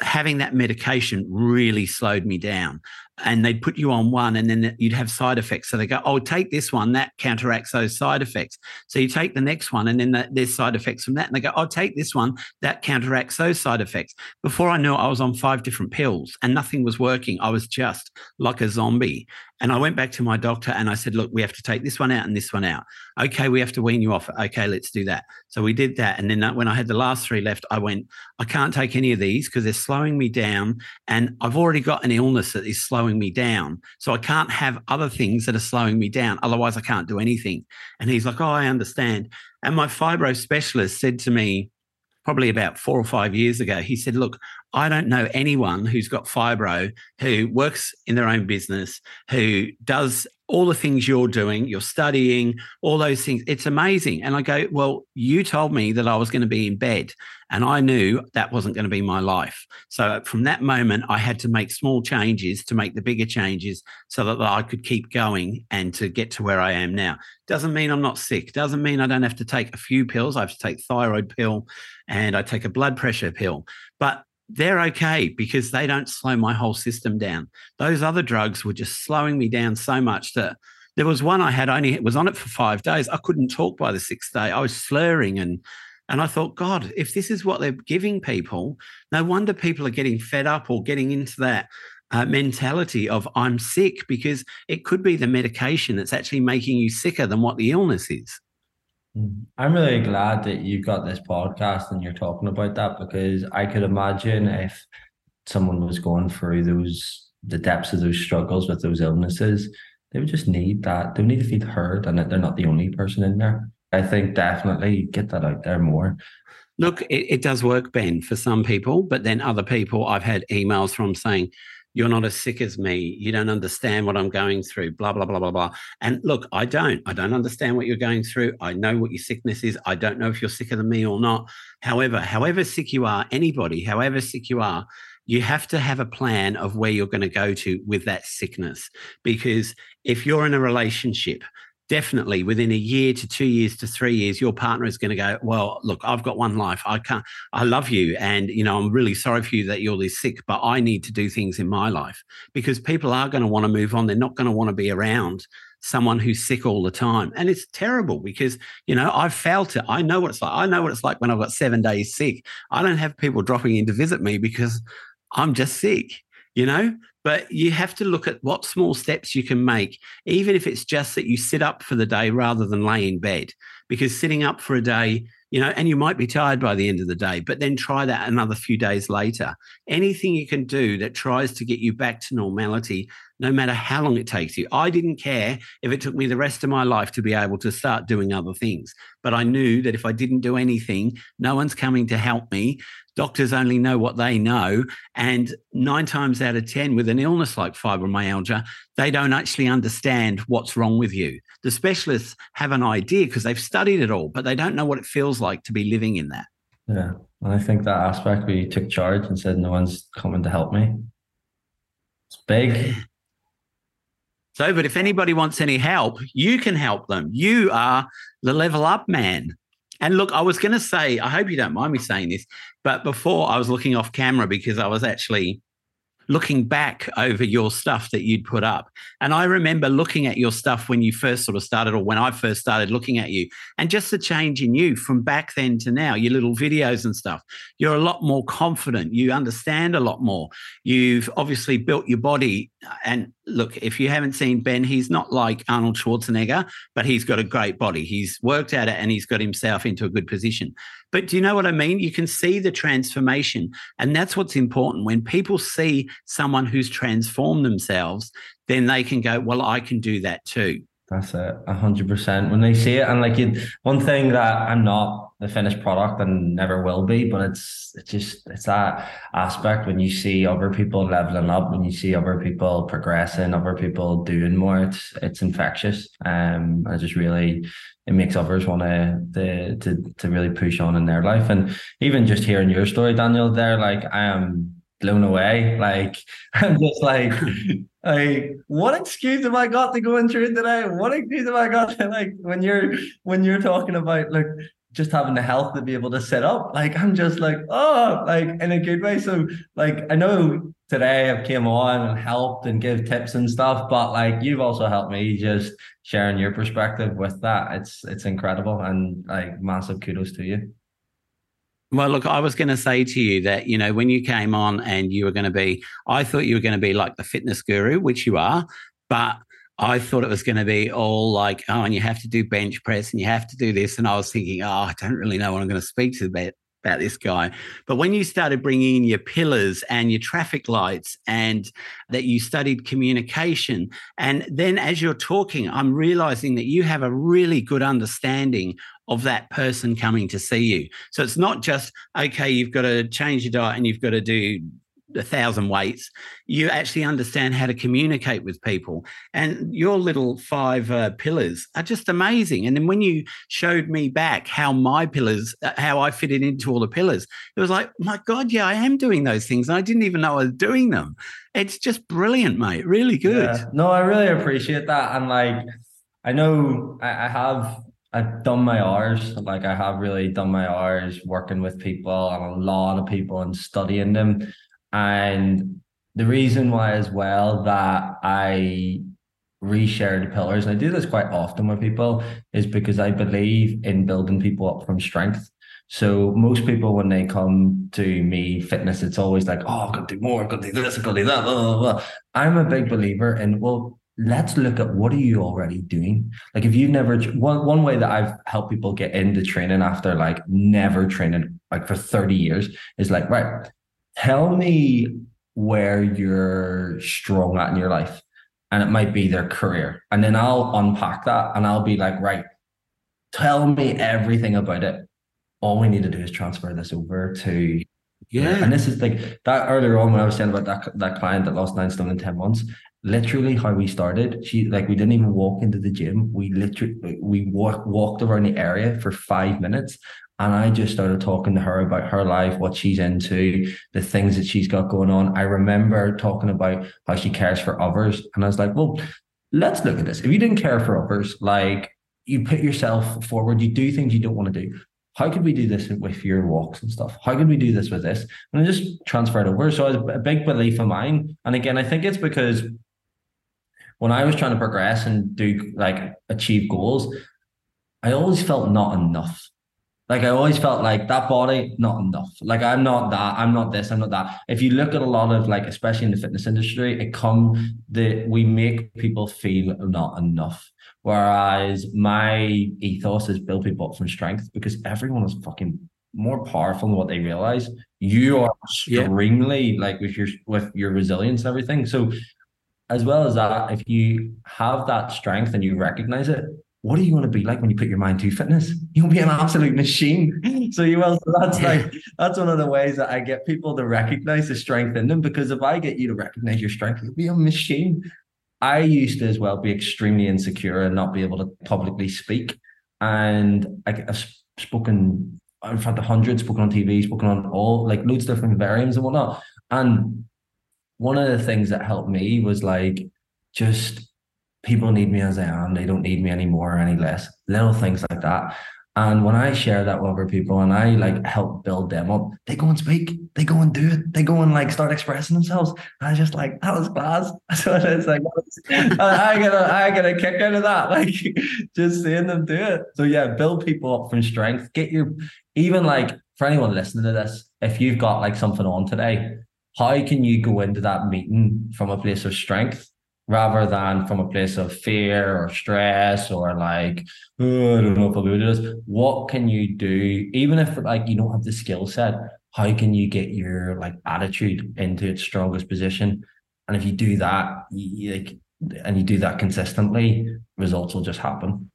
[SPEAKER 1] having that medication really slowed me down and they'd put you on one and then you'd have side effects. So they go, oh, take this one, that counteracts those side effects. So you take the next one and then there's side effects from that. And they go, oh, take this one, that counteracts those side effects. Before I knew it, I was on five different pills and nothing was working. I was just like a zombie. And I went back to my doctor and I said, look, we have to take this one out and this one out. Okay, we have to wean you off. Okay, let's do that. So we did that. And then when I had the last three left, I went, I can't take any of these because they're slowing me down. And I've already got an illness that is slowing me down. So I can't have other things that are slowing me down. Otherwise, I can't do anything. And he's like, Oh, I understand. And my fibro specialist said to me, probably about four or five years ago, he said, Look, I don't know anyone who's got fibro who works in their own business, who does all the things you're doing, you're studying, all those things. It's amazing. And I go, Well, you told me that I was going to be in bed, and I knew that wasn't going to be my life. So uh, from that moment, I had to make small changes to make the bigger changes so that I could keep going and to get to where I am now. Doesn't mean I'm not sick, doesn't mean I don't have to take a few pills. I have to take thyroid pill and I take a blood pressure pill. But they're okay because they don't slow my whole system down. Those other drugs were just slowing me down so much that there was one I had only was on it for five days. I couldn't talk by the sixth day. I was slurring and and I thought, God, if this is what they're giving people, no wonder people are getting fed up or getting into that uh, mentality of I'm sick because it could be the medication that's actually making you sicker than what the illness is.
[SPEAKER 2] Mm. I'm really glad that you've got this podcast and you're talking about that because I could imagine if someone was going through those the depths of those struggles with those illnesses, they would just need that. They need to feel heard and that they're not the only person in there. I think definitely get that out there more.
[SPEAKER 1] Look, it, it does work, Ben, for some people, but then other people I've had emails from saying, you're not as sick as me. You don't understand what I'm going through, blah, blah, blah, blah, blah. And look, I don't. I don't understand what you're going through. I know what your sickness is. I don't know if you're sicker than me or not. However, however sick you are, anybody, however sick you are, you have to have a plan of where you're going to go to with that sickness. Because if you're in a relationship definitely within a year to two years to three years, your partner is going to go, well, look, I've got one life. I can't, I love you. And, you know, I'm really sorry for you that you're this sick, but I need to do things in my life because people are going to want to move on. They're not going to want to be around someone who's sick all the time. And it's terrible because, you know, I've felt it. I know what it's like. I know what it's like when I've got seven days sick. I don't have people dropping in to visit me because I'm just sick you know but you have to look at what small steps you can make even if it's just that you sit up for the day rather than lay in bed. Because sitting up for a day you know and you might be tired by the end of the day but then try that another few days later. Anything you can do that tries to get you back to normality no matter how long it takes you. I didn't care if it took me the rest of my life to be able to start doing other things but i knew that if i didn't do anything no one's coming to help me Doctors only know what they know. And nine times out of 10, with an illness like fibromyalgia, they don't actually understand what's wrong with you. The specialists have an idea because they've studied it all, but they don't know what it feels like to be living in that.
[SPEAKER 2] Yeah. And I think that aspect where you took charge and said, no one's coming to help me. It's big.
[SPEAKER 1] So, but if anybody wants any help, you can help them. You are the level up man. And look, I was going to say, I hope you don't mind me saying this, but before I was looking off camera because I was actually looking back over your stuff that you'd put up. And I remember looking at your stuff when you first sort of started, or when I first started looking at you, and just the change in you from back then to now, your little videos and stuff. You're a lot more confident. You understand a lot more. You've obviously built your body. And look, if you haven't seen Ben, he's not like Arnold Schwarzenegger, but he's got a great body. He's worked at it and he's got himself into a good position. But do you know what I mean? You can see the transformation. And that's what's important. When people see someone who's transformed themselves, then they can go, well, I can do that too.
[SPEAKER 2] That's it, a hundred percent. When they see it, and like it, one thing that I'm not the finished product and never will be, but it's it's just it's that aspect when you see other people leveling up, when you see other people progressing, other people doing more, it's it's infectious. Um, I just really it makes others want to to to really push on in their life, and even just hearing your story, Daniel, there, like I am blown away. Like I'm just like, like what excuse have I got to go in through today? What excuse have I got to like when you're when you're talking about like just having the health to be able to sit up? Like I'm just like, oh, like in a good way. So like I know today I've came on and helped and give tips and stuff, but like you've also helped me just sharing your perspective with that. It's it's incredible and like massive kudos to you.
[SPEAKER 1] Well, look, I was going to say to you that, you know, when you came on and you were going to be, I thought you were going to be like the fitness guru, which you are, but I thought it was going to be all like, oh, and you have to do bench press and you have to do this. And I was thinking, oh, I don't really know what I'm going to speak to about, about this guy. But when you started bringing in your pillars and your traffic lights and that you studied communication, and then as you're talking, I'm realizing that you have a really good understanding of that person coming to see you. So it's not just, okay, you've got to change your diet and you've got to do a thousand weights. You actually understand how to communicate with people. And your little five uh, pillars are just amazing. And then when you showed me back how my pillars, uh, how I fitted into all the pillars, it was like, my God, yeah, I am doing those things. And I didn't even know I was doing them. It's just brilliant, mate. Really good. Yeah.
[SPEAKER 2] No, I really appreciate that. And like, I know I, I have I've done my hours. Like I have really done my hours working with people and a lot of people and studying them. And the reason why as well that I reshare the pillars, and I do this quite often with people, is because I believe in building people up from strength. So most people, when they come to me fitness, it's always like, oh, I've got to do more, I've got to do this, I've got to do that. Blah, blah, blah. I'm a big believer in, well, let's look at what are you already doing? Like if you've never one, one way that i've helped people get into training after like never training like for 30 years is like right tell me where you're strong at in your life and it might be their career and then i'll unpack that and i'll be like right tell me everything about it. All we need to do is transfer this over to yeah. And this is like that earlier on when i was saying about that that client that lost nine stone in 10 months literally how we started she like we didn't even walk into the gym we literally we walk, walked around the area for five minutes and I just started talking to her about her life, what she's into, the things that she's got going on. I remember talking about how she cares for others. And I was like, well, let's look at this. If you didn't care for others, like you put yourself forward, you do things you don't want to do. How could we do this with your walks and stuff? How could we do this with this? And I just transferred over. So it's a big belief of mine. And again, I think it's because when I was trying to progress and do like achieve goals, I always felt not enough. Like I always felt like that body, not enough. Like I'm not that, I'm not this, I'm not that. If you look at a lot of like, especially in the fitness industry, it come that we make people feel not enough. Whereas my ethos is build people up from strength because everyone is fucking more powerful than what they realize. You are extremely yeah. like with your with your resilience and everything. So as well as that, if you have that strength and you recognize it, what are you going to be like when you put your mind to fitness? You'll be an absolute machine. So you will. So that's like that's one of the ways that I get people to recognize the strength in them. Because if I get you to recognize your strength, you'll be a machine. I used to as well be extremely insecure and not be able to publicly speak. And I, have spoken in front of hundreds, spoken on TV, spoken on all like loads of different variants and whatnot. And one of the things that helped me was like just people need me as I am. They don't need me anymore or any less. Little things like that. And when I share that with other people and I like help build them up, they go and speak, they go and do it, they go and like start expressing themselves. And I just like that was class. So it's like I get a I get a kick out of that, like just seeing them do it. So yeah, build people up from strength. Get your even like for anyone listening to this, if you've got like something on today, how can you go into that meeting from a place of strength rather than from a place of fear or stress or like oh, I don't know if I'll do this. What can you do, even if like you don't have the skill set? How can you get your like attitude into its strongest position? And if you do that, you, like, and you do that consistently, results will just happen.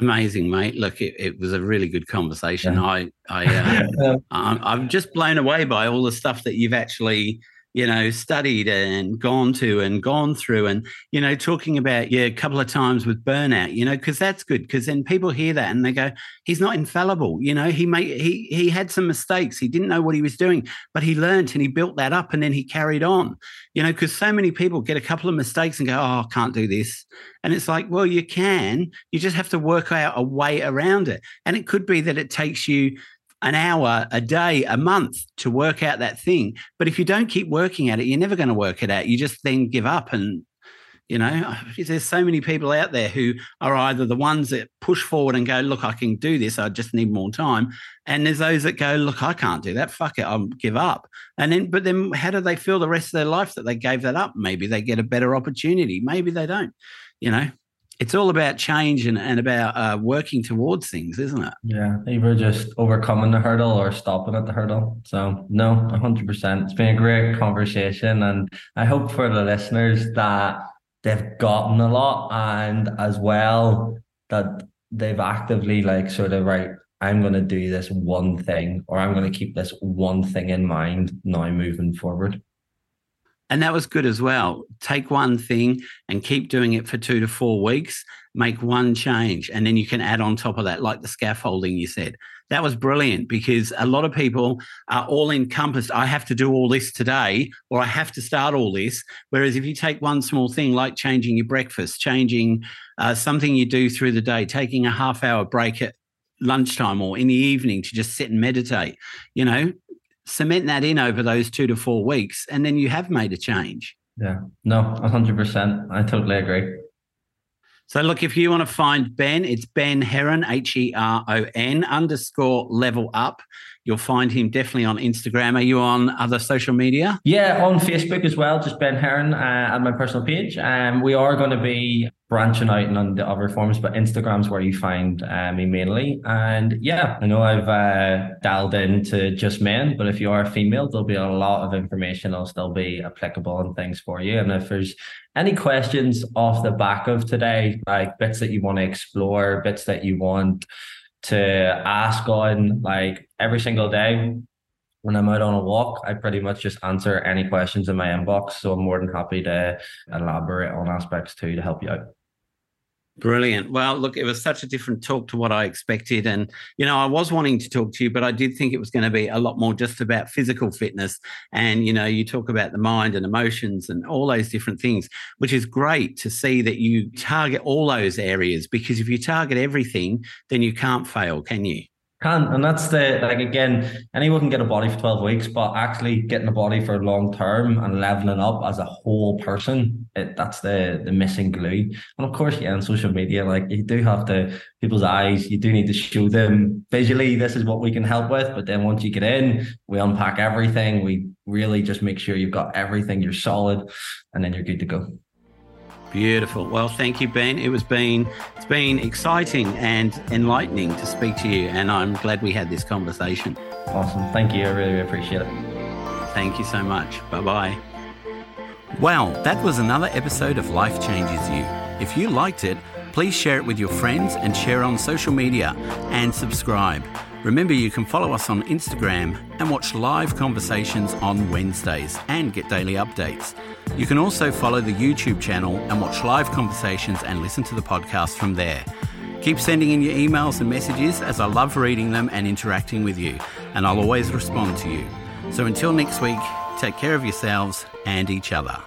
[SPEAKER 1] Amazing, mate. Look, it, it was a really good conversation. Yeah. I, I, uh, I'm, I'm just blown away by all the stuff that you've actually you know, studied and gone to and gone through and, you know, talking about, yeah, a couple of times with burnout, you know, because that's good. Because then people hear that and they go, he's not infallible. You know, he made, he, he had some mistakes. He didn't know what he was doing, but he learned and he built that up and then he carried on, you know, because so many people get a couple of mistakes and go, oh, I can't do this. And it's like, well, you can, you just have to work out a way around it. And it could be that it takes you, an hour a day, a month to work out that thing. But if you don't keep working at it, you're never going to work it out. You just then give up. And, you know, there's so many people out there who are either the ones that push forward and go, look, I can do this. I just need more time. And there's those that go, look, I can't do that. Fuck it. I'll give up. And then, but then how do they feel the rest of their life that they gave that up? Maybe they get a better opportunity. Maybe they don't, you know? It's all about change and, and about uh, working towards things, isn't it?
[SPEAKER 2] Yeah, either just overcoming the hurdle or stopping at the hurdle. So, no, 100%. It's been a great conversation. And I hope for the listeners that they've gotten a lot and as well that they've actively, like, sort of, right, I'm going to do this one thing or I'm going to keep this one thing in mind now moving forward.
[SPEAKER 1] And that was good as well. Take one thing and keep doing it for two to four weeks, make one change, and then you can add on top of that, like the scaffolding you said. That was brilliant because a lot of people are all encompassed. I have to do all this today, or I have to start all this. Whereas if you take one small thing like changing your breakfast, changing uh, something you do through the day, taking a half hour break at lunchtime or in the evening to just sit and meditate, you know, cement that in over those two to four weeks, and then you have made a change.
[SPEAKER 2] Yeah, no, hundred percent. I totally agree.
[SPEAKER 1] So, look, if you want to find Ben, it's Ben Heron, H E R O N underscore level up. You'll find him definitely on Instagram. Are you on other social media?
[SPEAKER 2] Yeah, on Facebook as well, just Ben Heron uh, at my personal page. And um, we are going to be branching out and on the other forms, but Instagram's where you find uh, me mainly. And yeah, I know I've uh, dialed into just men, but if you are a female, there'll be a lot of information that'll still be applicable and things for you. And if there's any questions off the back of today, like bits that you want to explore, bits that you want to ask on like every single day when I'm out on a walk, I pretty much just answer any questions in my inbox. So I'm more than happy to elaborate on aspects too to help you out.
[SPEAKER 1] Brilliant. Well, look, it was such a different talk to what I expected. And, you know, I was wanting to talk to you, but I did think it was going to be a lot more just about physical fitness. And, you know, you talk about the mind and emotions and all those different things, which is great to see that you target all those areas because if you target everything, then you can't fail, can you?
[SPEAKER 2] Can and that's the like again, anyone can get a body for 12 weeks, but actually getting a body for long term and leveling up as a whole person, it, that's the the missing glue. And of course, yeah, on social media, like you do have to people's eyes, you do need to show them visually this is what we can help with. But then once you get in, we unpack everything. We really just make sure you've got everything, you're solid, and then you're good to go.
[SPEAKER 1] Beautiful. Well, thank you, Ben. It was been it's been exciting and enlightening to speak to you, and I'm glad we had this conversation.
[SPEAKER 2] Awesome. Thank you. I really appreciate it.
[SPEAKER 1] Thank you so much. Bye bye. Well, that was another episode of Life Changes You. If you liked it, please share it with your friends and share on social media and subscribe. Remember, you can follow us on Instagram and watch live conversations on Wednesdays and get daily updates. You can also follow the YouTube channel and watch live conversations and listen to the podcast from there. Keep sending in your emails and messages as I love reading them and interacting with you, and I'll always respond to you. So until next week, take care of yourselves and each other.